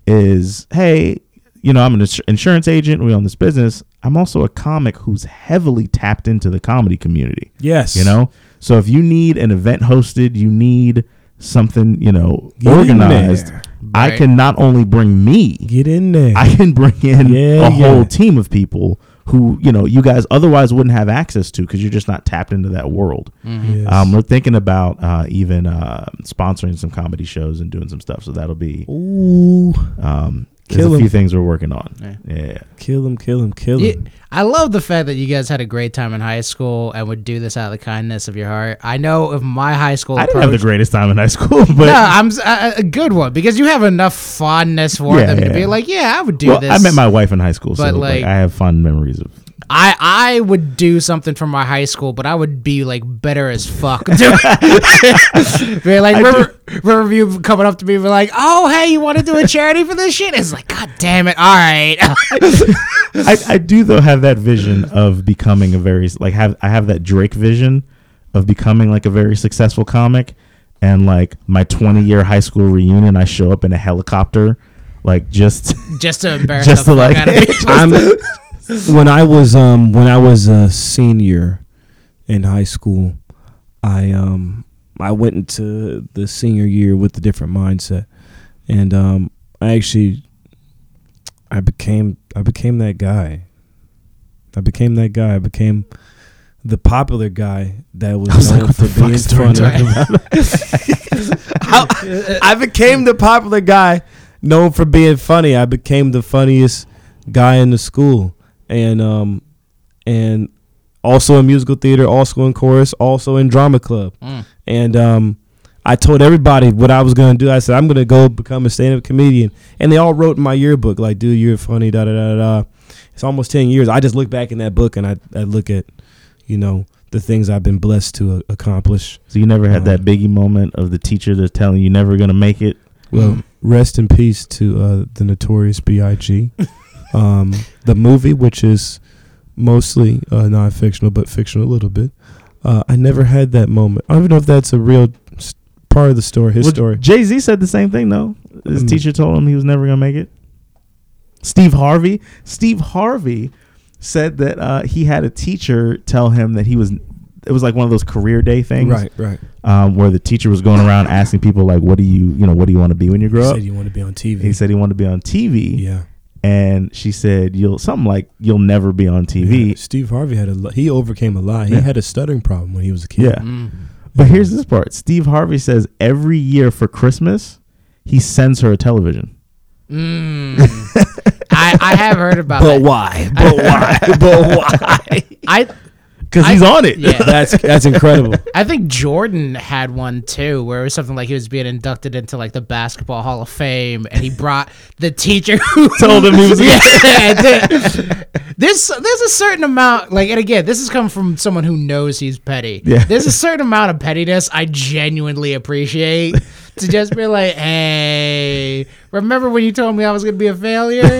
is hey you know i'm an ins- insurance agent we own this business i'm also a comic who's heavily tapped into the comedy community Yes. you know so if you need an event hosted you need something you know Get in organized there. i can not only bring me Get in there. I can bring in Yeah, a whole team of people who you know you guys otherwise wouldn't have access to because you're just not tapped into that world. Yes. Um, we're thinking about uh, even uh, sponsoring some comedy shows and doing some stuff, so that'll be Ooh, um, there's Kill a 'em. few things we're working on. Yeah. Yeah, kill him, kill him, kill Yeah, him. I love the fact that you guys had a great time in high school and would do this out of the kindness of your heart. I know if my high school I didn't have the greatest time in high school, but no, I'm s- a, a good one because you have enough fondness for Yeah, them to be like, yeah, I would do well, this. I met my wife in high school, so like, like- I have fond memories of. I I would do something from my high school, but I would be like better as fuck. be like I River, Riverview coming up to me, and be like, "Oh, hey, you want to do a charity for this shit?" It's like, God damn it! All right, I, I do though have that vision of becoming a very like have I have that Drake vision of becoming like a very successful comic and like my 20 year high school reunion I show up in a helicopter like just just to embarrass Just the to, fuck like- out of me. I'm when I was um when I was a senior in high school, I um I went into the senior year with a different mindset, and um I actually I became I became that guy. I became that guy. I became the popular guy that was, was known what the for being funny. talking I, I became the popular guy known for being funny. I became the funniest guy in the school, and um, and also in musical theater, also in chorus, also in drama club, Mm. and um. I told everybody what I was gonna do. I said I'm gonna go become a stand-up comedian, and they all wrote in my yearbook like, "Dude, you're funny." Da da da da. da. It's almost ten years. I just look back in that book and I, I look at, you know, the things I've been blessed to uh, accomplish. so you never had Um, that biggie moment of the teacher that's telling you never gonna make it Well, rest in peace to uh, the notorious B.I.G. um, the movie, which is mostly uh, non fictional, but fictional a little bit. Uh, I never had that moment. I don't even know if that's a real s- part of the story, his story. Jay Z said the same thing though. His Mm. teacher told him he was never gonna make it. Steve Harvey. Steve Harvey said that uh, he had a teacher tell him that he was. It was like one of those career day things, Right, right. Um, where the teacher was going around asking people like, "What do you, you know, what do you want to be when you grow up?" said you want to be on TV. He said he wanted to be on TV, yeah. And she said, "You'll something like you'll never be on TV." Yeah. Steve Harvey had a he overcame a lot. He Yeah. had a stuttering problem when he was a kid. Yeah. Mm. But here's this part: Steve Harvey says every year for Christmas, he sends her a television. Mm. I I have heard about it. But that. why? But why? but why? I Because he's on it. yeah. That's that's incredible. I think Jordan had one too, where it was something like he was being inducted into like the Basketball Hall of Fame, and he brought the teacher who Told him he was. yeah, the- there's there's a certain amount like, and again, this is coming from someone who knows he's petty. Yeah. there's a certain amount of pettiness I genuinely appreciate. To just be like, hey, remember when you told me I was gonna be a failure,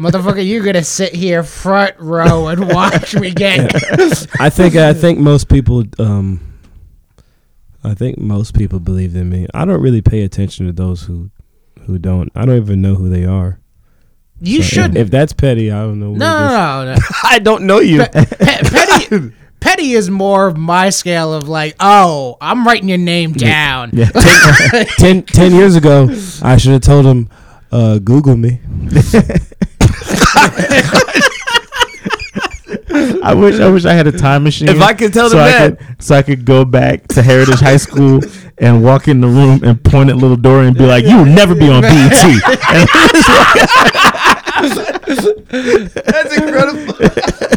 motherfucker? You're gonna sit here front row and watch me get. I think I think most people um I think most people believe in me. I don't really pay attention to those who who don't. I don't even know who they are. You If, shouldn't. if that's petty, I don't know. No, no, no, no. I don't know you. Pe- petty. Petty is more of my scale of like, oh, I'm writing your name down. Yeah. ten, ten years ago, I should have told him, uh, Google me. I wish I wish I had a time machine. If I could tell so them I that. could, so I could go back to Heritage High School and walk in the room and point at little Dorian and be like, "You will never be on BET." That's incredible.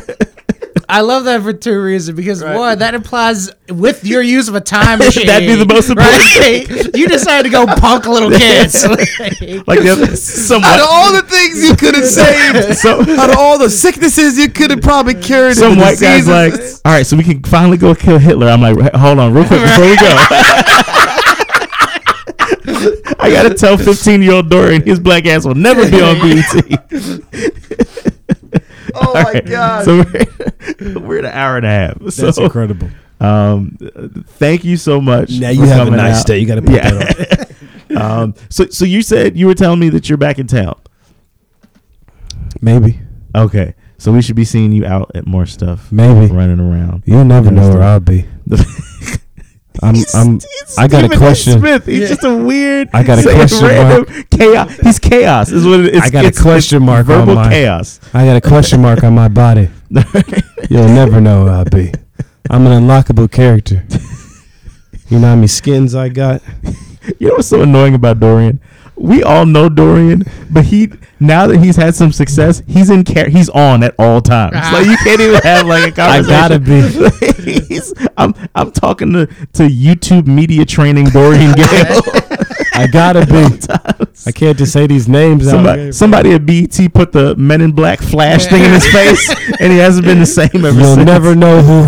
I love that for two reasons. Because one, that implies with your use of a time machine, That'd be the most important right? you decided to go punk little kids. like there's someone, Out of all the things you could have saved, so, out of all the sicknesses you could have probably cured, some and the white guy's like, "All right, so we can finally go kill Hitler." I'm like, "Hold on, real quick before we go." I gotta tell 15 year old Dorian his black ass will never be on BET. Oh All right, So we're, we're at an hour and a half. That's so, incredible. Um, thank you so much. Now you have a nice out. day. You got to put that on. um, so so you said you were telling me that you're back in town. Maybe, Okay, so we should be seeing you out at more stuff, maybe. running around. You'll never know where I'll be. I'm. He's- I'm. he's I got a Stephen A. question. Smith. He's just a weird. I got a say question random Chaos. He's chaos. Is what it is. I got a question mark on Verbal chaos. I got a question mark on my body. You'll never know where I'll be. I'm an unlockable character. You know how many skins I got? You know what's so annoying about Dorian? We all know Dorian, but he now that he's had some success, he's in care. He's on at all times. Ah. Like you can't even have like a I conversation. I gotta be. He's- I'm I'm talking to to YouTube media training Dorian Gayle. I gotta be. I can't just say these names out Somebody, here. somebody at BET put the Men in Black flash thing in his face, and he hasn't been the same ever You'll since. never know who.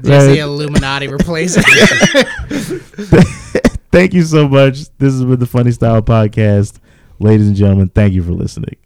There's the Man, Illuminati replacement. Thank you so much. This has been the Funny Style Podcast, ladies and gentlemen. Thank you for listening.